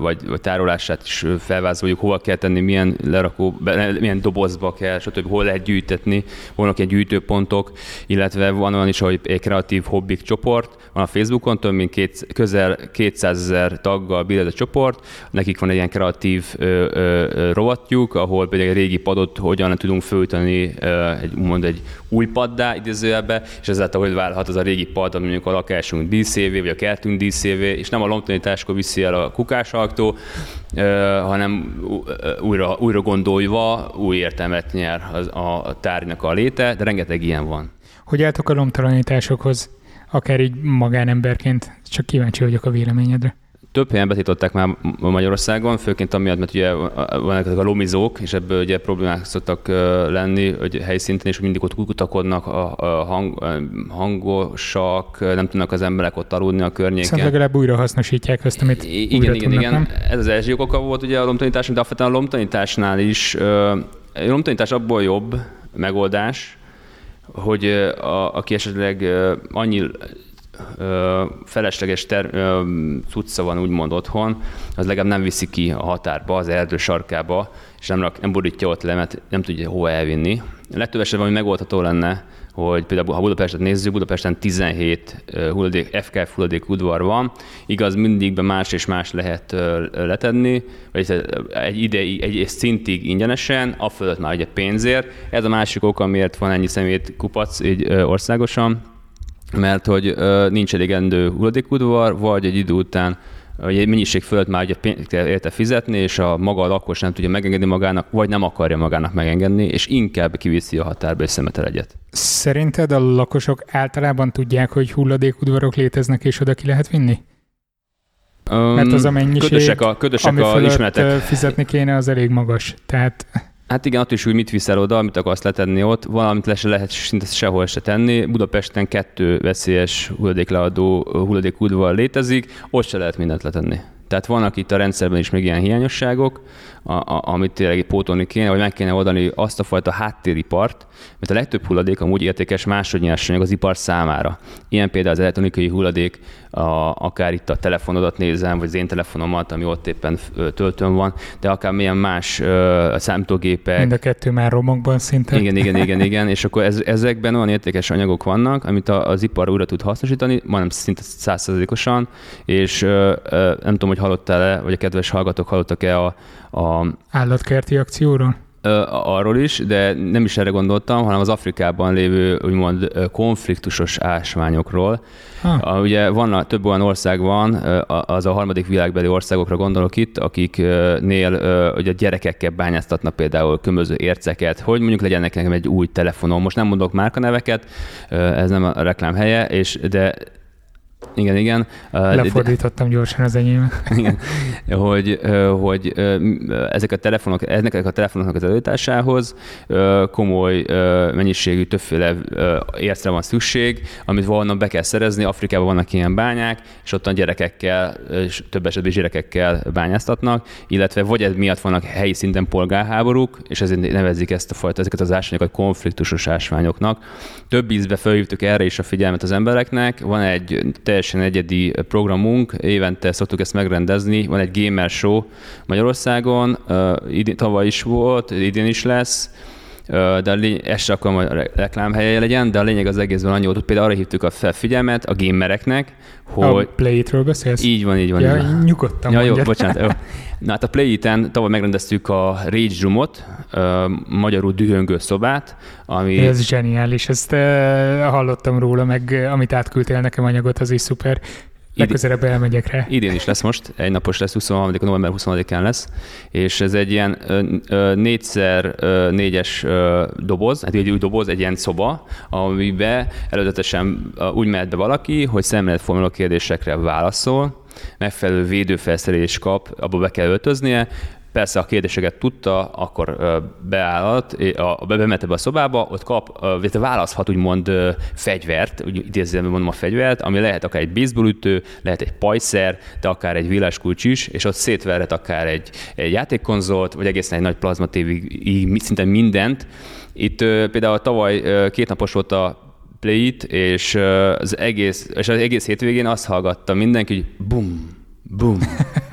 vagy, vagy tárolását is felvázoljuk, hova kell tenni, milyen lerakó, milyen dobozba kell, stb. hol lehet gyűjtetni, vannak ilyen gyűjtőpontok, illetve van olyan is, hogy egy kreatív aktív hobbik csoport, van a Facebookon, több mint két, közel 200 ezer taggal bír ez a csoport, nekik van egy ilyen kreatív ö, ö, rovatjuk, ahol például egy régi padot hogyan tudunk fölteni egy, mond egy új paddá idézőjelbe, és ezáltal hogy válhat az a régi pad, ami mondjuk a lakásunk díszévé, vagy a kertünk díszévé, és nem a lomtanitáskor viszi el a kukásalktó, hanem újra, újra gondolva új értelmet nyer az, a tárgynak a léte, de rengeteg ilyen van hogy álltok a lomtalanításokhoz, akár így magánemberként? Csak kíváncsi vagyok a véleményedre. több helyen betiltották már Magyarországon, főként amiatt, mert ugye vannak ezek a lomizók, és ebből ugye problémák szoktak lenni, hogy helyszinten, és mindig ott kutakodnak, a, hang, hangosak, nem tudnak az emberek ott aludni a környéken. Szóval legalább újra hasznosítják azt, amit Igen, igen, tudnak, igen. Nem? Ez az első oka volt ugye a lomtanítás, de a lomtanításnál is, a lomtanítás abból jobb megoldás, hogy a, aki esetleg annyi felesleges ter, cucca van úgymond otthon, az legalább nem viszi ki a határba, az erdő sarkába, és nem, rak, nem borítja ott le, mert nem tudja hova elvinni. Legtöbb esetben, ami megoldható lenne, hogy például ha Budapestet nézzük, Budapesten 17 hulladék, FKF hulladék udvar van, igaz, mindig más és más lehet letenni, vagy egy, idei, egy szintig ingyenesen, a fölött már ugye pénzért. Ez a másik ok, amiért van ennyi szemét kupac így országosan, mert hogy nincs elegendő hulladékudvar, vagy egy idő után hogy egy mennyiség fölött már ugye pénzt kell érte fizetni, és a maga a lakos nem tudja megengedni magának, vagy nem akarja magának megengedni, és inkább kiviszi a határba és szemetel egyet. Szerinted a lakosok általában tudják, hogy hulladékudvarok léteznek, és oda ki lehet vinni? Mert az a mennyiség, ködösek a, ködösek ami a ismeretek. fizetni kéne, az elég magas. Tehát Hát igen, attól is, hogy mit viszel oda, amit akarsz letenni ott, valamit le se lehet szinte sehol se tenni. Budapesten kettő veszélyes hulladékleadó hulladékudvar létezik, ott se lehet mindent letenni. Tehát vannak itt a rendszerben is még ilyen hiányosságok, a, a, amit tényleg pótolni kéne, vagy meg kéne oldani azt a fajta háttéripart, mert a legtöbb hulladék amúgy értékes másodnyersanyag az ipar számára. Ilyen például az elektronikai hulladék, a, akár itt a telefonodat nézem, vagy az én telefonomat, ami ott éppen töltőn van, de akár milyen más uh, számítógépek. Mind a kettő már romokban szinte. Igen, igen, igen, igen, és akkor ez, ezekben olyan értékes anyagok vannak, amit a, az ipar újra tud hasznosítani, majdnem szinte százszerzékosan, és uh, uh, nem tudom, hogy hallottál-e, vagy a kedves hallgatók hallottak-e a, a állatkerti akcióról? arról is, de nem is erre gondoltam, hanem az Afrikában lévő úgymond konfliktusos ásványokról. Ha. Ugye van, több olyan ország van, az a harmadik világbeli országokra gondolok itt, akiknél ugye gyerekekkel bányáztatnak például különböző érceket, hogy mondjuk legyen nekem egy új telefonom. Most nem mondok márkaneveket, ez nem a reklám helye, és de igen, igen. Lefordítottam gyorsan az enyémet. <laughs> Igen, hogy, hogy ezek a telefonok, ennek a telefonoknak az előításához komoly mennyiségű többféle ércre van szükség, amit valahonnan be kell szerezni. Afrikában vannak ilyen bányák, és ott a gyerekekkel, és több esetben gyerekekkel bányáztatnak, illetve vagy ez miatt vannak helyi szinten polgárháborúk, és ezért nevezik ezt a fajta, ezeket az ásványokat konfliktusos ásványoknak. Több ízbe felhívtuk erre is a figyelmet az embereknek. Van egy teljesen egyedi programunk, évente szoktuk ezt megrendezni, van egy gamer show Magyarországon, idén, tavaly is volt, idén is lesz, de lény- ez csak a reklámhelye legyen, de a lényeg az egészben annyi volt, hogy például arra hívtuk a felfigyelmet a gamereknek, hogy... A Play-ről beszélsz? Így van, így van. Ja, így van. nyugodtan ja, jó, bocsánat. Jó. Na hát a Play-iten tavaly megrendeztük a Rage Roomot, magyarul dühöngő szobát, ami... Ez zseniális, ezt hallottam róla, meg amit átküldtél nekem anyagot, az is szuper. Legközelebb elmegyek rá. Idén is lesz most, egy napos lesz, 23. november 23-án lesz, és ez egy ilyen 4x4-es doboz, hát egy új doboz, egy ilyen szoba, amiben előzetesen úgy mehet be valaki, hogy szemléletformáló kérdésekre válaszol, megfelelő védőfelszerelés kap, abba be kell öltöznie, Persze, a kérdéseket tudta, akkor beállhat, a, bemehet ebbe a szobába, ott kap, választhat úgymond fegyvert, idézően mondom a fegyvert, ami lehet akár egy baseballütő, lehet egy pajszer, de akár egy villáskulcs is, és ott szétverhet akár egy, egy játékkonzolt, vagy egészen egy nagy plazma tévé, szinte mindent. Itt például tavaly két napos volt a Play és az egész, és az egész hétvégén azt hallgatta mindenki, hogy bum, bum,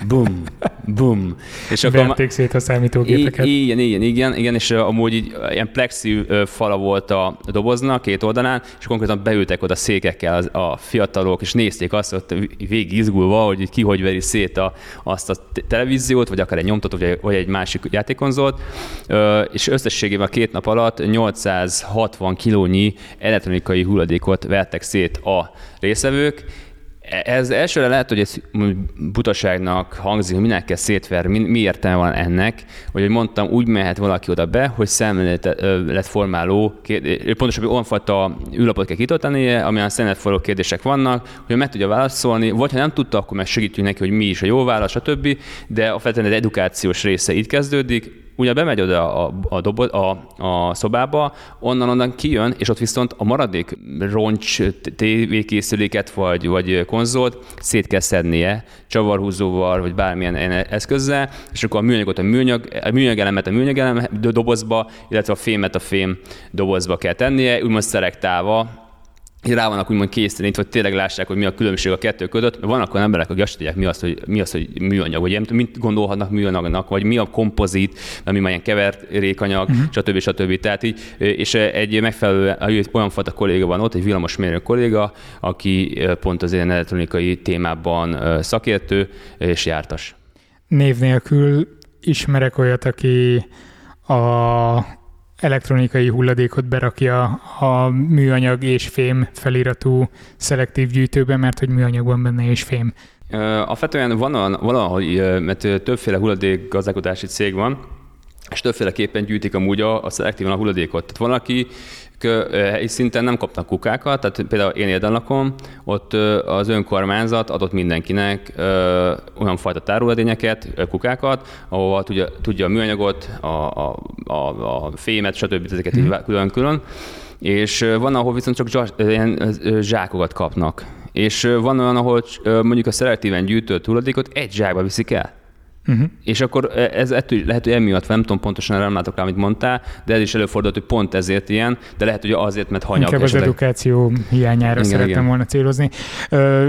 bum, bum. És akkor Verték szét a számítógépeket. Igen, igen, igen, igen, és amúgy így ilyen plexi fala volt a doboznak két oldalán, és konkrétan beültek oda székekkel a fiatalok, és nézték azt, hogy végig izgulva, hogy ki hogy veri szét a, azt a televíziót, vagy akár egy nyomtatót, vagy, egy másik játékonzolt, és összességében a két nap alatt 860 kilónyi elektronikai hulladékot vertek szét a részevők, Ez elsőre lehet, hogy ez butaságnak hangzik, hogy minek kell szétver, mi, mi értelme van ennek, hogy, hogy mondtam, úgy mehet valaki oda be, hogy szemlélet formáló, pontosabban olyan fajta űrlapot kell kitölteni, amilyen szemléletformáló kérdések vannak, hogy meg tudja válaszolni, vagy ha nem tudta, akkor meg segítjük neki, hogy mi is a jó válasz, stb. De a feltétlenül edukációs része itt kezdődik, ugye bemegy oda a, a, dobo, a, a szobába, onnan onnan kijön, és ott viszont a maradék roncs tévékészüléket vagy, vagy konzolt szét kell szednie csavarhúzóval, vagy bármilyen eszközzel, és akkor a műanyagot a műanyag, a műanyag elemet a műanyag elemet dobozba, illetve a fémet a fém dobozba kell tennie, úgymond szelektálva, rá vannak úgymond készíteni, hogy tényleg lássák, hogy mi a különbség a kettő között. Mert vannak olyan emberek, akik azt tudják, mi az, hogy, mi az, hogy műanyag, vagy nem mit gondolhatnak műanyagnak, vagy mi a kompozit, mi már ilyen keverékanyag, uh-huh. stb. stb. Tehát így, és egy megfelelő olyan fajta kolléga van ott, egy villamosmérő kolléga, aki pont az ilyen elektronikai témában szakértő és jártas. Név nélkül ismerek olyat, aki a elektronikai hulladékot berakja a műanyag és fém feliratú szelektív gyűjtőbe, mert hogy műanyagban benne és fém. Alapvetően van valahogy, mert többféle hulladék gazdálkodási cég van, és többféleképpen gyűjtik amúgy a, a szelektívan a hulladékot. Tehát van, aki szinten nem kapnak kukákat, tehát például én érden lakom, ott az önkormányzat adott mindenkinek olyan fajta tároladényeket, kukákat, ahova tudja, tudja a műanyagot, a, a, a, a fémet, stb. ezeket mm. külön-külön, és van, ahol viszont csak zsá, ilyen zsákokat kapnak. És van olyan, ahol mondjuk a szelektíven gyűjtött hulladékot egy zsákba viszik el. Uh-huh. És akkor e, ez ettől, lehet, hogy emiatt, nem tudom pontosan, nem látok rá, amit mondtál, de ez is előfordult, hogy pont ezért ilyen, de lehet, hogy azért, mert hanyag. Inkább az esetleg... edukáció hiányára igen, szerettem igen. volna célozni.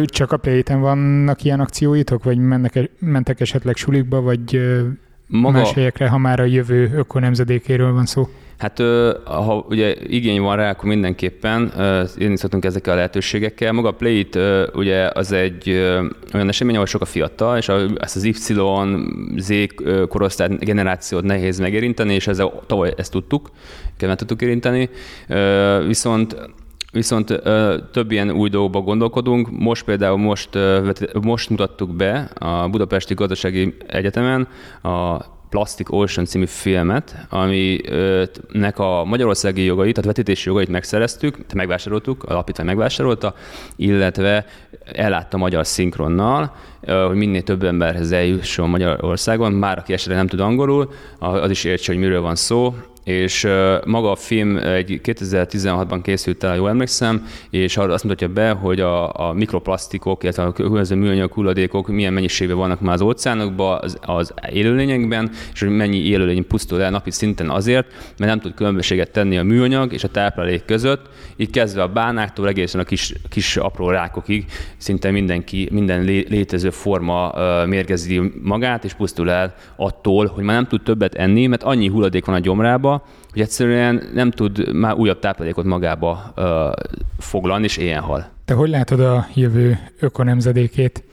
Csak a play vannak ilyen akcióitok, vagy mennek, mentek esetleg sulikba, vagy Maga... más helyekre, ha már a jövő ökonemzedékéről van szó? Hát ha ugye igény van rá, akkor mindenképpen én is szoktunk ezekkel a lehetőségekkel. Maga a Play ugye az egy olyan esemény, ahol sok a fiatal, és ezt az Y, Z korosztály generációt nehéz megérinteni, és ezzel tavaly ezt tudtuk, kell tudtuk érinteni. Viszont Viszont ö, több ilyen új dolgokba gondolkodunk. Most például most, ö, most mutattuk be a Budapesti Gazdasági Egyetemen a Plastic Ocean című filmet, aminek a magyarországi jogait, tehát vetítési jogait megszereztük, megvásároltuk, a alapítvány megvásárolta, illetve ellátta magyar szinkronnal, hogy minél több emberhez eljusson Magyarországon, már aki esetleg nem tud angolul, az is értse, hogy miről van szó, és maga a film egy 2016-ban készült el, jól emlékszem, és azt mutatja be, hogy a, a mikroplasztikok, illetve a különböző műanyag hulladékok milyen mennyiségben vannak már az óceánokban, az, az élőlényekben, és hogy mennyi élőlény pusztul el napi szinten azért, mert nem tud különbséget tenni a műanyag és a táplálék között, így kezdve a bánáktól egészen a kis, kis apró rákokig, szinte mindenki, minden létező forma mérgezi magát, és pusztul el attól, hogy már nem tud többet enni, mert annyi hulladék van a gyomrába, hogy egyszerűen nem tud már újabb táplálékot magába ö, foglalni, és éjjel hal. Te hogy látod a jövő ökonemzedékét?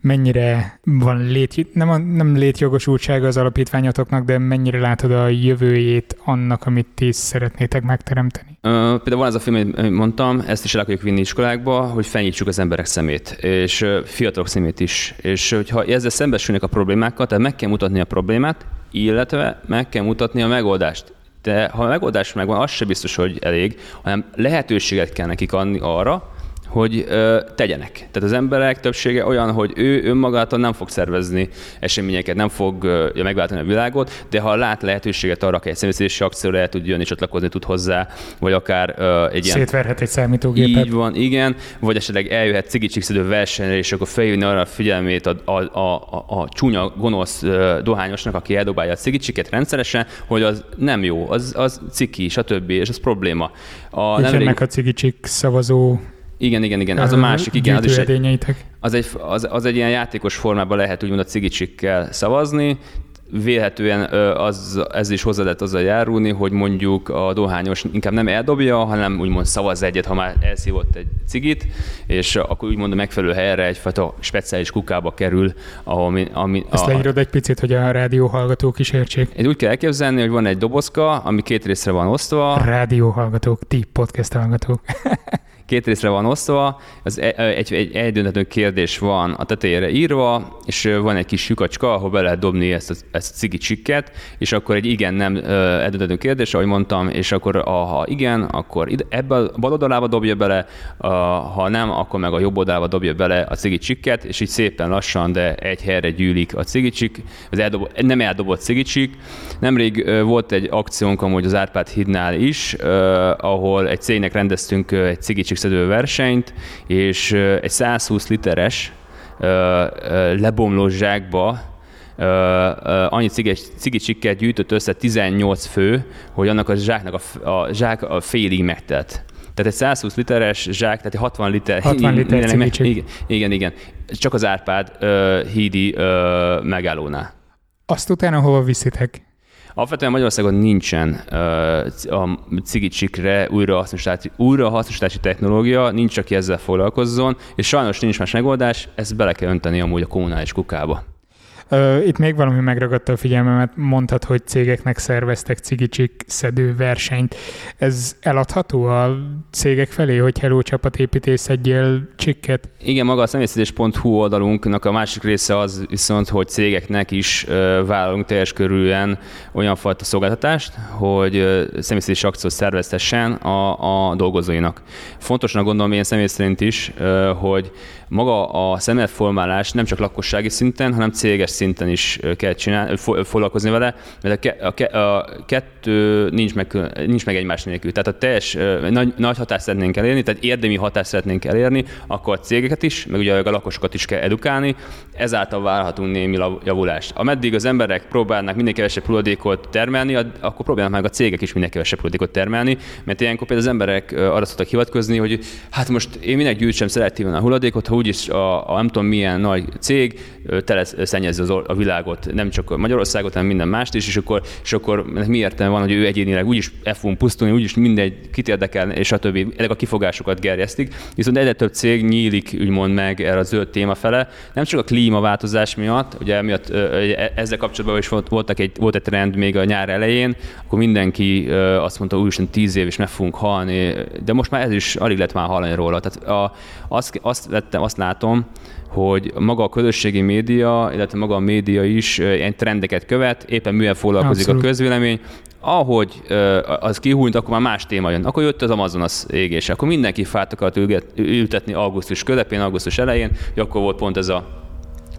mennyire van lét, nem, a, nem létjogosultsága az alapítványotoknak, de mennyire látod a jövőjét annak, amit ti szeretnétek megteremteni? Uh, például van ez a film, amit mondtam, ezt is el akarjuk vinni iskolákba, hogy fenyítsuk az emberek szemét, és fiatalok szemét is. És hogyha ezzel szembesülnek a problémákkal, tehát meg kell mutatni a problémát, illetve meg kell mutatni a megoldást. De ha a megoldás megvan, az sem biztos, hogy elég, hanem lehetőséget kell nekik adni arra, hogy ö, tegyenek. Tehát az emberek többsége olyan, hogy ő önmagától nem fog szervezni eseményeket, nem fog ö, megváltani a világot, de ha lát lehetőséget arra, akár egy személyzési akcióra el tud jönni, csatlakozni tud hozzá, vagy akár ö, egy ilyen... Szétverhet egy számítógépet. Így van, igen, vagy esetleg eljöhet cigicsixedő versenyre, és akkor felhívni arra a figyelmét a, a, a, a, a csúnya, gonosz dohányosnak, aki eldobálja a cigicsiket rendszeresen, hogy az nem jó, az, az ciki, stb. és az probléma. A, nem elég... a cigicsik szavazó igen, igen, igen. Az a másik, igen. Az, is egy, az, egy, az, az egy ilyen játékos formában lehet úgymond a cigicsikkel szavazni, vélhetően az, ez is hozzá lehet azzal járulni, hogy mondjuk a dohányos inkább nem eldobja, hanem úgymond szavaz egyet, ha már elszívott egy cigit, és akkor úgymond a megfelelő helyre egyfajta speciális kukába kerül, ahol... Ami, Ezt a, leírod egy picit, hogy a rádió hallgatók is értsék. Ez úgy kell elképzelni, hogy van egy dobozka, ami két részre van osztva. Rádió hallgatók, ti podcast hallgatók. <laughs> két részre van osztva, az egy, egy, egy eldöntető kérdés van a tetejére írva, és van egy kis lyukacska, ahol be lehet dobni ezt a, ezt a cigi csikket, és akkor egy igen-nem eldöntető kérdés, ahogy mondtam, és akkor a, ha igen, akkor ide, ebbe a bal oldalába dobja bele, a, ha nem, akkor meg a jobb oldalába dobja bele a cigi csikket, és így szépen lassan, de egy helyre gyűlik a cigicsik, az eldobo, nem eldobott cigicsik. Nemrég volt egy akciónk amúgy az Árpád hídnál is, ahol egy cégnek rendeztünk egy cigicsik szedő versenyt, és egy 120 literes lebomló zsákba annyi cigicsikkel gyűjtött össze 18 fő, hogy annak a zsáknak a, a zsák a félig megtelt. Tehát egy 120 literes zsák, tehát egy 60 liter. 60 liter igen, igen, igen. Csak az Árpád uh, hídi uh, megállónál. Azt utána hova viszitek? Alapvetően Magyarországon nincsen uh, a cigicsikre újrahasznosítási, újrahasznosítási technológia, nincs, aki ezzel foglalkozzon, és sajnos nincs más megoldás, ezt bele kell önteni amúgy a kommunális kukába. Itt még valami megragadta a figyelmemet, mondtad, hogy cégeknek szerveztek cigicsik szedő versenyt. Ez eladható a cégek felé, hogy Hello csapatépítés szedjél csikket? Igen, maga a személyszedés.hu oldalunknak a másik része az viszont, hogy cégeknek is vállalunk teljes körülön olyan fajta szolgáltatást, hogy személyszedés akciót szerveztessen a, a dolgozóinak. Fontosnak gondolom én személy szerint is, hogy maga a szemletformálás nem csak lakossági szinten, hanem céges szinten is kell csinálni, foglalkozni vele, mert a, ke, a, a kettő nincs meg, nincs meg egymás nélkül. Tehát a teljes nagy, nagy hatást szeretnénk elérni, tehát érdemi hatást szeretnénk elérni, akkor a cégeket is, meg ugye a lakosokat is kell edukálni, ezáltal várhatunk némi javulást. Ameddig az emberek próbálnak minél kevesebb hulladékot termelni, akkor próbálnak meg a cégek is minél kevesebb hulladékot termelni, mert ilyenkor például az emberek arra szoktak hivatkozni, hogy hát most én minek gyűjtsem szelektíven a hulladékot, ha úgyis a, a nem tudom milyen nagy cég tele szennyezi a világot, nem csak Magyarországot, hanem minden mást is, és akkor, és akkor mi értelme van, hogy ő egyénileg úgyis fogunk pusztulni, úgyis mindegy, kit érdekel, és a többi, ezek a kifogásokat gerjesztik. Viszont egyre több cég nyílik, úgymond meg erre a zöld téma fele, nem csak a klímaváltozás miatt, ugye miatt ezzel kapcsolatban is volt, voltak egy, volt egy trend még a nyár elején, akkor mindenki azt mondta, úgyis tíz év és meg fogunk halni, de most már ez is alig lett már hallani róla. Tehát a, azt, azt, vettem, azt látom, hogy maga a közösségi média, illetve maga a média is ilyen trendeket követ, éppen mivel foglalkozik Abszolút. a közvélemény, ahogy az kihúnyt, akkor már más téma jön. Akkor jött az Amazonas égés, akkor mindenki fát akart ültetni augusztus közepén, augusztus elején, hogy akkor volt pont ez a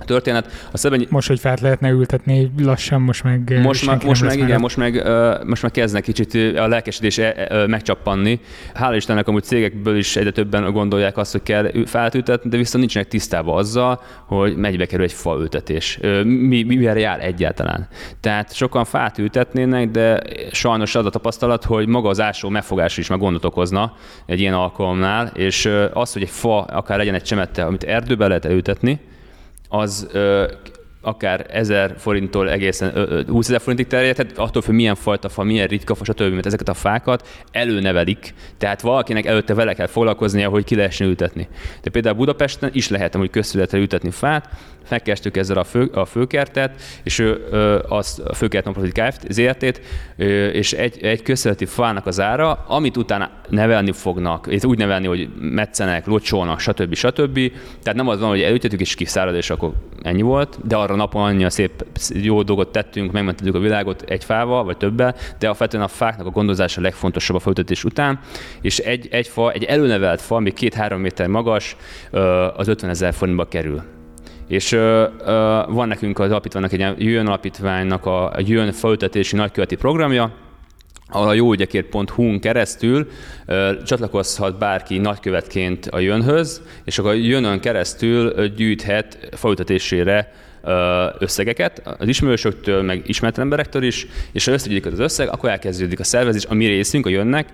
történet. A Szebenyi... Most, hogy fát lehetne ültetni lassan, most meg Most, ma, most meg, igen, most meg, uh, most meg kezdnek kicsit a lelkesedés uh, megcsappanni. Hála Istennek amúgy cégekből is egyre többen gondolják azt, hogy kell fát ültetni, de viszont nincsenek tisztában azzal, hogy megybe kerül egy faültetés. Uh, mi, mivel jár egyáltalán. Tehát sokan fát ültetnének, de sajnos az a tapasztalat, hogy maga az ásó megfogás is meg gondot okozna egy ilyen alkalomnál, és az, hogy egy fa, akár legyen egy csemette, amit erdőbe lehet elültetni, az akár 1000 forinttól egészen 20 ezer forintig terjed, tehát attól függ, milyen fajta fa, milyen ritka fa, stb. mert ezeket a fákat előnevelik, tehát valakinek előtte vele kell foglalkoznia, hogy ki lehessen ültetni. De például Budapesten is lehet hogy közszületre ültetni fát, megkerestük ezzel a, fő, a főkertet, és ő ö, azt a főkert Nonprofit Kft. ZRT-t, és egy, egy közszületi fának az ára, amit utána nevelni fognak, és úgy nevelni, hogy metszenek, locsolnak, stb. stb. Tehát nem az van, hogy elültetjük és kiszárad, és akkor ennyi volt, de arra napon annyi a szép jó dolgot tettünk, megmentettük a világot egy fával, vagy többel, de alapvetően a fáknak a gondozása a legfontosabb a felültetés után, és egy, egy fa, egy előnevelt fa, ami két-három méter magas, az 50 ezer forintba kerül. És ö, ö, van nekünk az alapítványnak egy Jön alapítványnak a, a Jön felültetési nagyköveti programja, ahol a jóügyekért.hu-n keresztül ö, csatlakozhat bárki nagykövetként a Jönhöz, és akkor a Jönön keresztül gyűjthet felültetésére összegeket az ismerősöktől, meg ismert emberektől is, és ha összegyűjtik az összeg, akkor elkezdődik a szervezés, a mi részünk, a jönnek,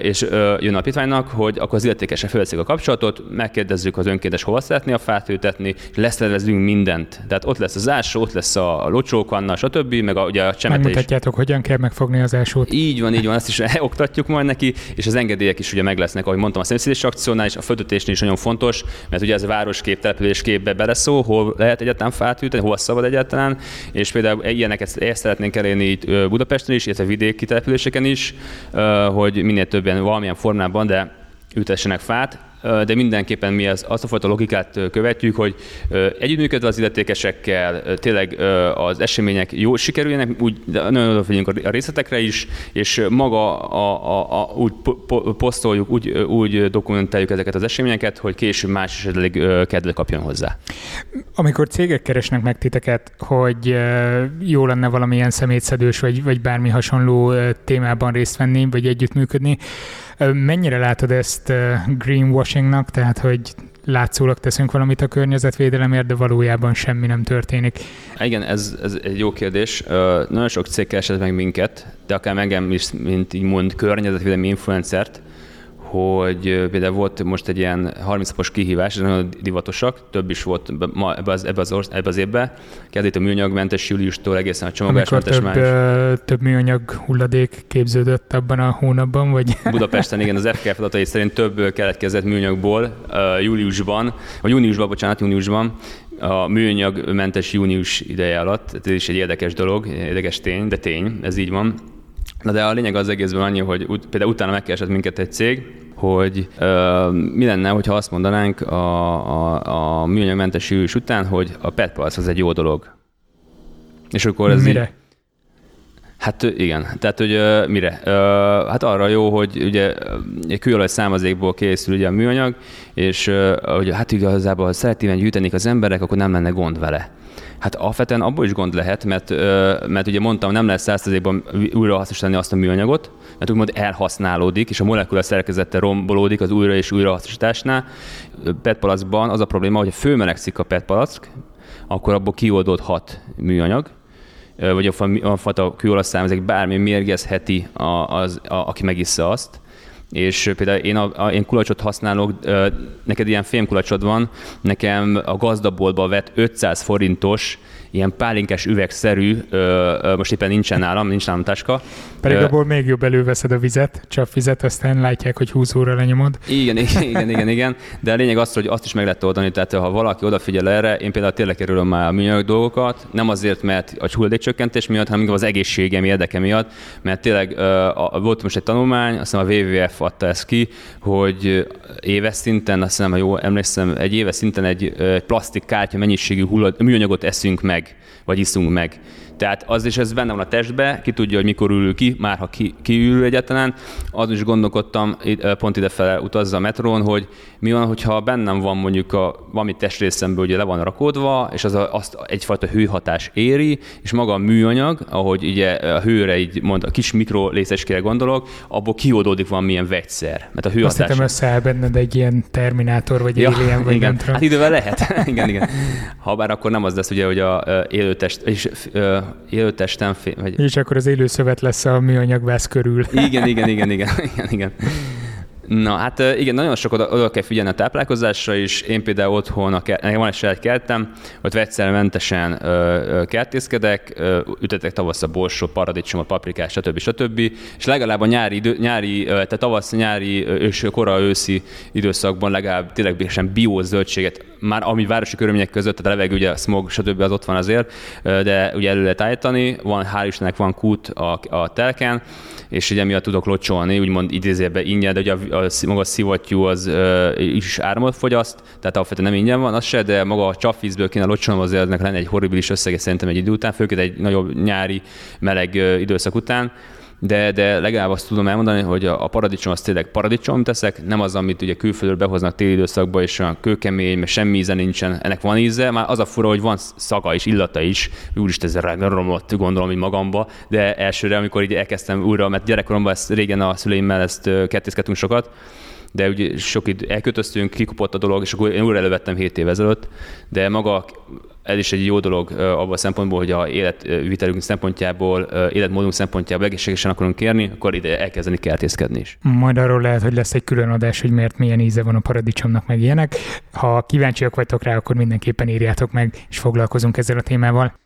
és jön a alapítványnak, hogy akkor az illetékesen felveszik a kapcsolatot, megkérdezzük az önkéntes hova szeretné a fát ültetni, és leszervezünk mindent. Tehát ott lesz az ásó, ott lesz a locsókanna, stb., meg a, ugye a csemete Megmutatjátok, hogyan kell megfogni az ásót. Így van, így van, ezt is <laughs> oktatjuk majd neki, és az engedélyek is ugye meg lesznek, ahogy mondtam, a szemszídés akciónál és a földötésnél is nagyon fontos, mert ugye ez a városkép, településképbe beleszól, hol lehet egyáltalán fát átülteni, hova szabad egyáltalán, és például ilyeneket ezt szeretnénk elérni itt Budapesten is, illetve vidéki településeken is, hogy minél többen valamilyen formában, de ültessenek fát, de mindenképpen mi az, azt a fajta logikát követjük, hogy együttműködve az illetékesekkel tényleg az események jó sikerüljenek, úgy nagyon odafigyelünk a részletekre is, és maga a, a, a, úgy posztoljuk, úgy, úgy dokumentáljuk ezeket az eseményeket, hogy később más esetleg kedve kapjon hozzá. Amikor cégek keresnek meg titeket, hogy jó lenne valamilyen szemétszedős vagy, vagy bármi hasonló témában részt venni, vagy együttműködni, Mennyire látod ezt greenwashingnak, tehát hogy látszólag teszünk valamit a környezetvédelemért, de valójában semmi nem történik? Igen, ez, ez egy jó kérdés. Nagyon sok cég keresett meg minket, de akár engem is, mint így mond, környezetvédelmi influencert, hogy például volt most egy ilyen 30 napos kihívás, nagyon divatosak, több is volt ma ebbe az, ebbe az, orsz, ebbe az évbe. Kezdett a műanyagmentes júliustól egészen a csomagolásmentes több, május. több műanyag hulladék képződött abban a hónapban, vagy? <laughs> Budapesten igen, az FKF adatai szerint több keletkezett műanyagból júliusban, vagy júniusban, bocsánat, júniusban, a műanyagmentes június ideje alatt. Ez is egy érdekes dolog, érdekes tény, de tény, ez így van. Na de a lényeg az egészben annyi, hogy ut- például utána megkeresett minket egy cég, hogy ö, mi lenne, hogyha azt mondanánk a, a, a műanyagmentes sűrűs után, hogy a PET az egy jó dolog. És akkor ez Mire? Így, Hát igen, tehát hogy mire? Hát arra jó, hogy ugye egy kőolaj származékból készül ugye a műanyag, és hogy hát igazából, ha szeretnének gyűjteni az emberek, akkor nem lenne gond vele. Hát alapvetően abból is gond lehet, mert, mert ugye mondtam, nem lehet százszerzékban újra hasznosítani azt a műanyagot, mert úgymond elhasználódik, és a molekula szerkezete rombolódik az újra és újra hasznosításnál. PET az a probléma, hogy főmelegszik a PET akkor abból kioldódhat műanyag, vagy a, a fata kőolaj bármi mérgezheti, a, az, a, aki megissza azt, és például én, a, a, én kulacsot használok, neked ilyen fémkulacsod van, nekem a gazdaboltba vett 500 forintos ilyen pálinkás üvegszerű, ö, ö, most éppen nincsen nálam, nincs nálam táska. Pedig ö, abból még jobb előveszed a vizet, csak vizet, aztán látják, hogy 20 óra lenyomod. Igen, igen, igen, igen, de a lényeg az, hogy azt is meg lehet oldani, tehát ha valaki odafigyel erre, én például tényleg kerülöm már a műanyag dolgokat, nem azért, mert a hulladékcsökkentés miatt, hanem az egészségem érdeke miatt, mert tényleg ö, a, volt most egy tanulmány, azt hiszem a WWF adta ezt ki, hogy éves szinten, azt hiszem, ha jól emlékszem, egy éves szinten egy, egy plastik kártya mennyiségű hullad, műanyagot eszünk meg meg, vagy iszunk meg. Tehát az is ez benne van a testbe, ki tudja, hogy mikor ül ki, már ha ki, kiül egyáltalán. Az is gondolkodtam, pont idefele utazza a metrón, hogy mi van, hogyha bennem van mondjuk a valami testrészemből, ugye le van rakódva, és az a, azt egyfajta hőhatás éri, és maga a műanyag, ahogy ugye a hőre így mond, a kis mikrolészecskére gondolok, abból kiódódik valamilyen vegyszer. Mert a hőhatás... Azt hittem összeáll benned egy ilyen terminátor, vagy ja, alien, vagy igen. nem Hát idővel lehet. <laughs> igen, igen. Habár akkor nem az lesz ugye, hogy a élőtest, és élőtesten... Vagy... És akkor az élőszövet lesz a műanyagvász körül. Igen, igen, igen, igen, igen, igen. Na hát igen, nagyon sokat oda, oda kell figyelni a táplálkozásra is. Én például otthon, a, nekem van egy saját kertem, ott vegyszermentesen kertészkedek, ütetek tavasz a borsó, paradicsomot, paprikás, stb. stb. És legalább a nyári, idő, nyári tehát tavasz, nyári és kora őszi időszakban legalább tényleg sem bió zöldséget, már ami városi körülmények között, tehát a levegő, ugye a smog, stb. az ott van azért, de ugye elő lehet állítani, van, hál' Istennek van kút a, a telken, és ugye miatt tudok locsolni, úgymond idézőben ingyen, de ugye a, a, maga a szivattyú az uh, is áramot fogyaszt, tehát alapvetően nem ingyen van, az se, de maga a csapvízből kéne locsolnom, azért ennek lenne egy horribilis összege szerintem egy idő után, főként egy nagyobb nyári meleg időszak után de, de legalább azt tudom elmondani, hogy a, a paradicsom az tényleg paradicsom teszek, nem az, amit ugye külföldről behoznak téli időszakba, és olyan kőkemény, mert semmi íze nincsen, ennek van íze, már az a fura, hogy van szaga és illata is, úristen, ez romlott, gondolom így magamba, de elsőre, amikor így elkezdtem újra, mert gyerekkoromban ezt régen a szüleimmel ezt kettészkedtünk sokat, de ugye sok idő elkötöztünk, kikopott a dolog, és akkor én újra elővettem 7 év ezelőtt, de maga ez is egy jó dolog abban a szempontból, hogy a életvitelünk szempontjából, életmódunk szempontjából egészségesen akarunk kérni, akkor ide elkezdeni kertészkedni is. Majd arról lehet, hogy lesz egy külön adás, hogy miért milyen íze van a paradicsomnak, meg ilyenek. Ha kíváncsiak vagytok rá, akkor mindenképpen írjátok meg, és foglalkozunk ezzel a témával.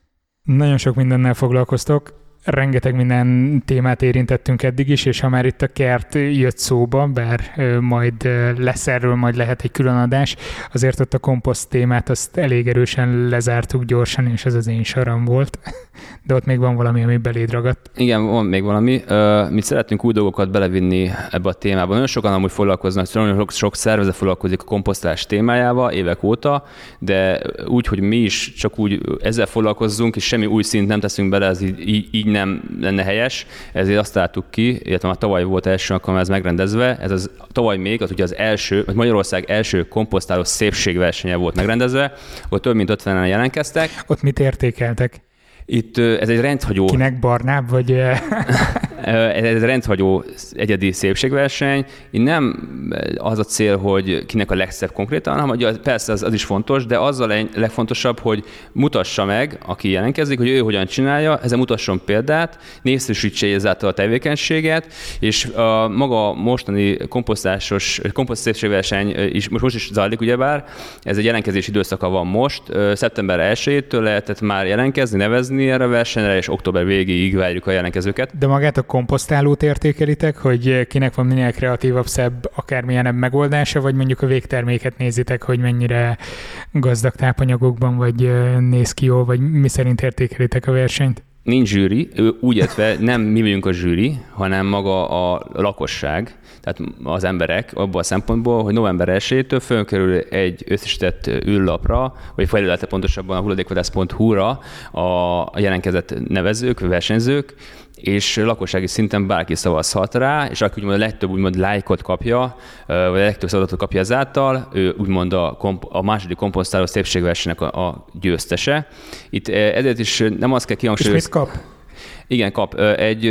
Nagyon sok mindennel foglalkoztok. Rengeteg minden témát érintettünk eddig is, és ha már itt a kert jött szóba, bár majd lesz erről, majd lehet egy külön adás, azért ott a komposzt témát azt elég erősen lezártuk gyorsan, és ez az én saram volt. <laughs> De ott még van valami, ami beléd ragadt. Igen, van még valami. Mi szeretnénk új dolgokat belevinni ebbe a témába. Nagyon sokan amúgy foglalkoznak, nagyon sok, sok szervezet foglalkozik a komposztálás témájával évek óta, de úgy, hogy mi is csak úgy ezzel foglalkozzunk, és semmi új szint nem teszünk bele, ez így, így nem lenne helyes, ezért azt láttuk ki, illetve már tavaly volt első alkalom ez megrendezve, ez az tavaly még az ugye az első, vagy Magyarország első komposztáló szépségversenye volt megrendezve, ott több mint 50-en jelentkeztek. Ott mit értékeltek? Itt ez egy rendhagyó... Kinek barnább, vagy... <laughs> ez rendhagyó egyedi szépségverseny. Itt nem az a cél, hogy kinek a legszebb konkrétan, hanem hogy persze az, az is fontos, de az a legfontosabb, hogy mutassa meg, aki jelentkezik, hogy ő hogyan csinálja, ezen mutasson példát, népszerűsítse ezáltal a tevékenységet, és a maga mostani komposztásos, komposzt szépségverseny is most, most is zajlik, ugyebár, ez egy jelentkezési időszaka van most, szeptember 1-től lehetett már jelentkezni, nevezni erre a versenyre, és október végéig várjuk a jelentkezőket. De magát a komposztálót értékelitek, hogy kinek van minél kreatívabb, szebb, akármilyen megoldása, vagy mondjuk a végterméket nézitek, hogy mennyire gazdag tápanyagokban, vagy néz ki jól, vagy mi szerint értékelitek a versenyt? Nincs zsűri, úgy értve nem mi vagyunk a zsűri, hanem maga a lakosság, tehát az emberek abban a szempontból, hogy november 1-től fölkerül egy összesített űrlapra, vagy felülete pontosabban a hulladékvadász.hu-ra a jelenkezett nevezők, versenyzők, és lakossági szinten bárki szavazhat rá, és aki úgymond a legtöbb úgymond lájkot kapja, vagy a legtöbb szavazatot kapja ezáltal, ő úgymond a, komp- a második komposztáló szépségversenynek a, a győztese. Itt ezért is nem azt kell kihangsúlyozni. És mit kap? Igen, kap. Egy,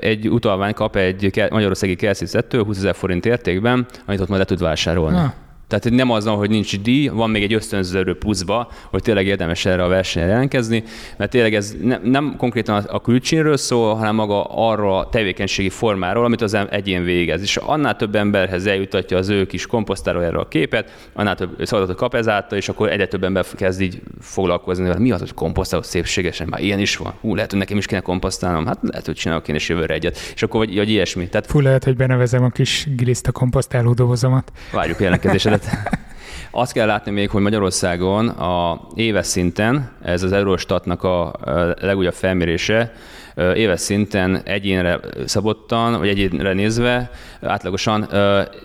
egy utalvány kap egy Magyarországi Kerszicettől 20 ezer forint értékben, amit ott majd le tud vásárolni. Na. Tehát nem az, hogy nincs díj, van még egy ösztönző pluszba, hogy tényleg érdemes erre a versenyre jelentkezni, mert tényleg ez ne, nem konkrétan a külcsínről szól, hanem maga arra a tevékenységi formáról, amit az egyén végez. És annál több emberhez eljutatja az ő kis komposztálójára a képet, annál több szolgáltatot kap ezáltal, és akkor egyre több ember kezd így foglalkozni, hogy mi az, hogy komposztáló szépségesen, már ilyen is van. Hú, lehet, hogy nekem is kéne komposztálnom, hát lehet, hogy csinálok én is jövőre egyet. És akkor vagy, vagy ilyesmi. Tehát... Fú, lehet, hogy benevezem a kis giliszta komposztáló dobozomat. Várjuk jelentkezésedet terület. Azt kell látni még, hogy Magyarországon a éves szinten, ez az Eurostatnak a legújabb felmérése, éves szinten egyénre szabottan, vagy egyénre nézve átlagosan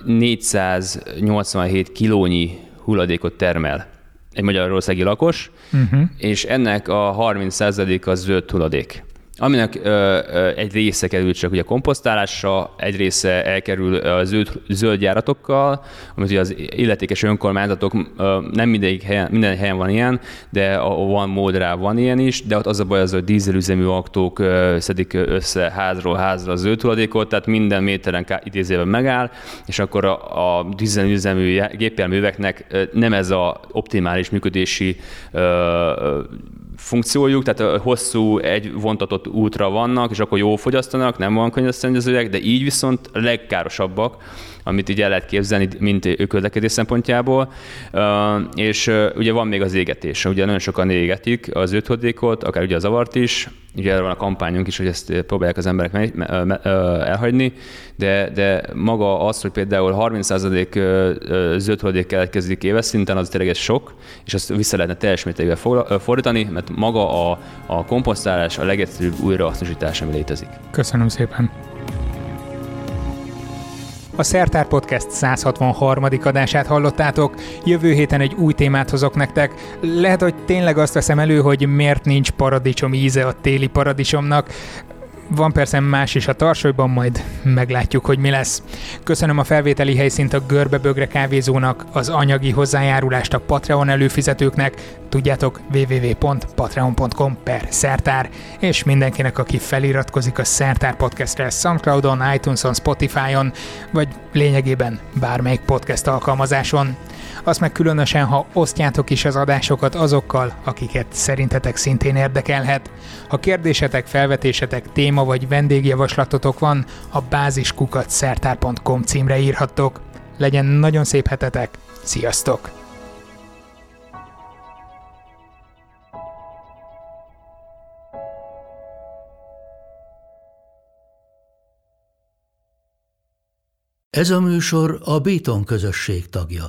487 kilónyi hulladékot termel egy magyarországi lakos, uh-huh. és ennek a 30% az zöld hulladék aminek ö, ö, egy része kerül csak ugye komposztálásra, egy része elkerül a zöld, zöld járatokkal, amit ugye az illetékes önkormányzatok ö, nem mindegyik helyen, minden helyen van ilyen, de a, van mód rá van ilyen is, de ott az a baj az, hogy dízelüzemű autók ö, szedik össze házról házra a zöld hulladékot, tehát minden méteren idézőben megáll, és akkor a, a dízelüzemű gépjárműveknek nem ez a optimális működési ö, funkciójuk, tehát hosszú, egy vontatott útra vannak, és akkor jó fogyasztanak, nem van környezetszennyezőek, de így viszont a legkárosabbak, amit így el lehet képzelni, mint közlekedés szempontjából. És ugye van még az égetés. Ugye nagyon sokan égetik az öthodékot, akár ugye a zavart is, ugye erre van a kampányunk is, hogy ezt próbálják az emberek elhagyni, de, de maga az, hogy például 30% zöld keletkezik éves szinten, az tényleg sok, és azt vissza lehetne teljes mértékben fordítani, mert maga a, a komposztálás a legegyszerűbb újrahasznosítás, ami létezik. Köszönöm szépen! A Szertár Podcast 163. adását hallottátok. Jövő héten egy új témát hozok nektek. Lehet, hogy tényleg azt veszem elő, hogy miért nincs paradicsom íze a téli paradicsomnak. Van persze más is a tarsolyban, majd meglátjuk, hogy mi lesz. Köszönöm a felvételi helyszínt a Görbebögre kávézónak, az anyagi hozzájárulást a Patreon előfizetőknek, tudjátok www.patreon.com per szertár, és mindenkinek, aki feliratkozik a Szertár podcastre Soundcloudon, iTunes-on, Spotify-on, vagy lényegében bármelyik podcast alkalmazáson azt meg különösen, ha osztjátok is az adásokat azokkal, akiket szerintetek szintén érdekelhet. Ha kérdésetek, felvetésetek, téma téma vagy vendégjavaslatotok van, a báziskukat.szertár.com címre írhattok. Legyen nagyon szép hetetek, sziasztok! Ez a műsor a Béton közösség tagja.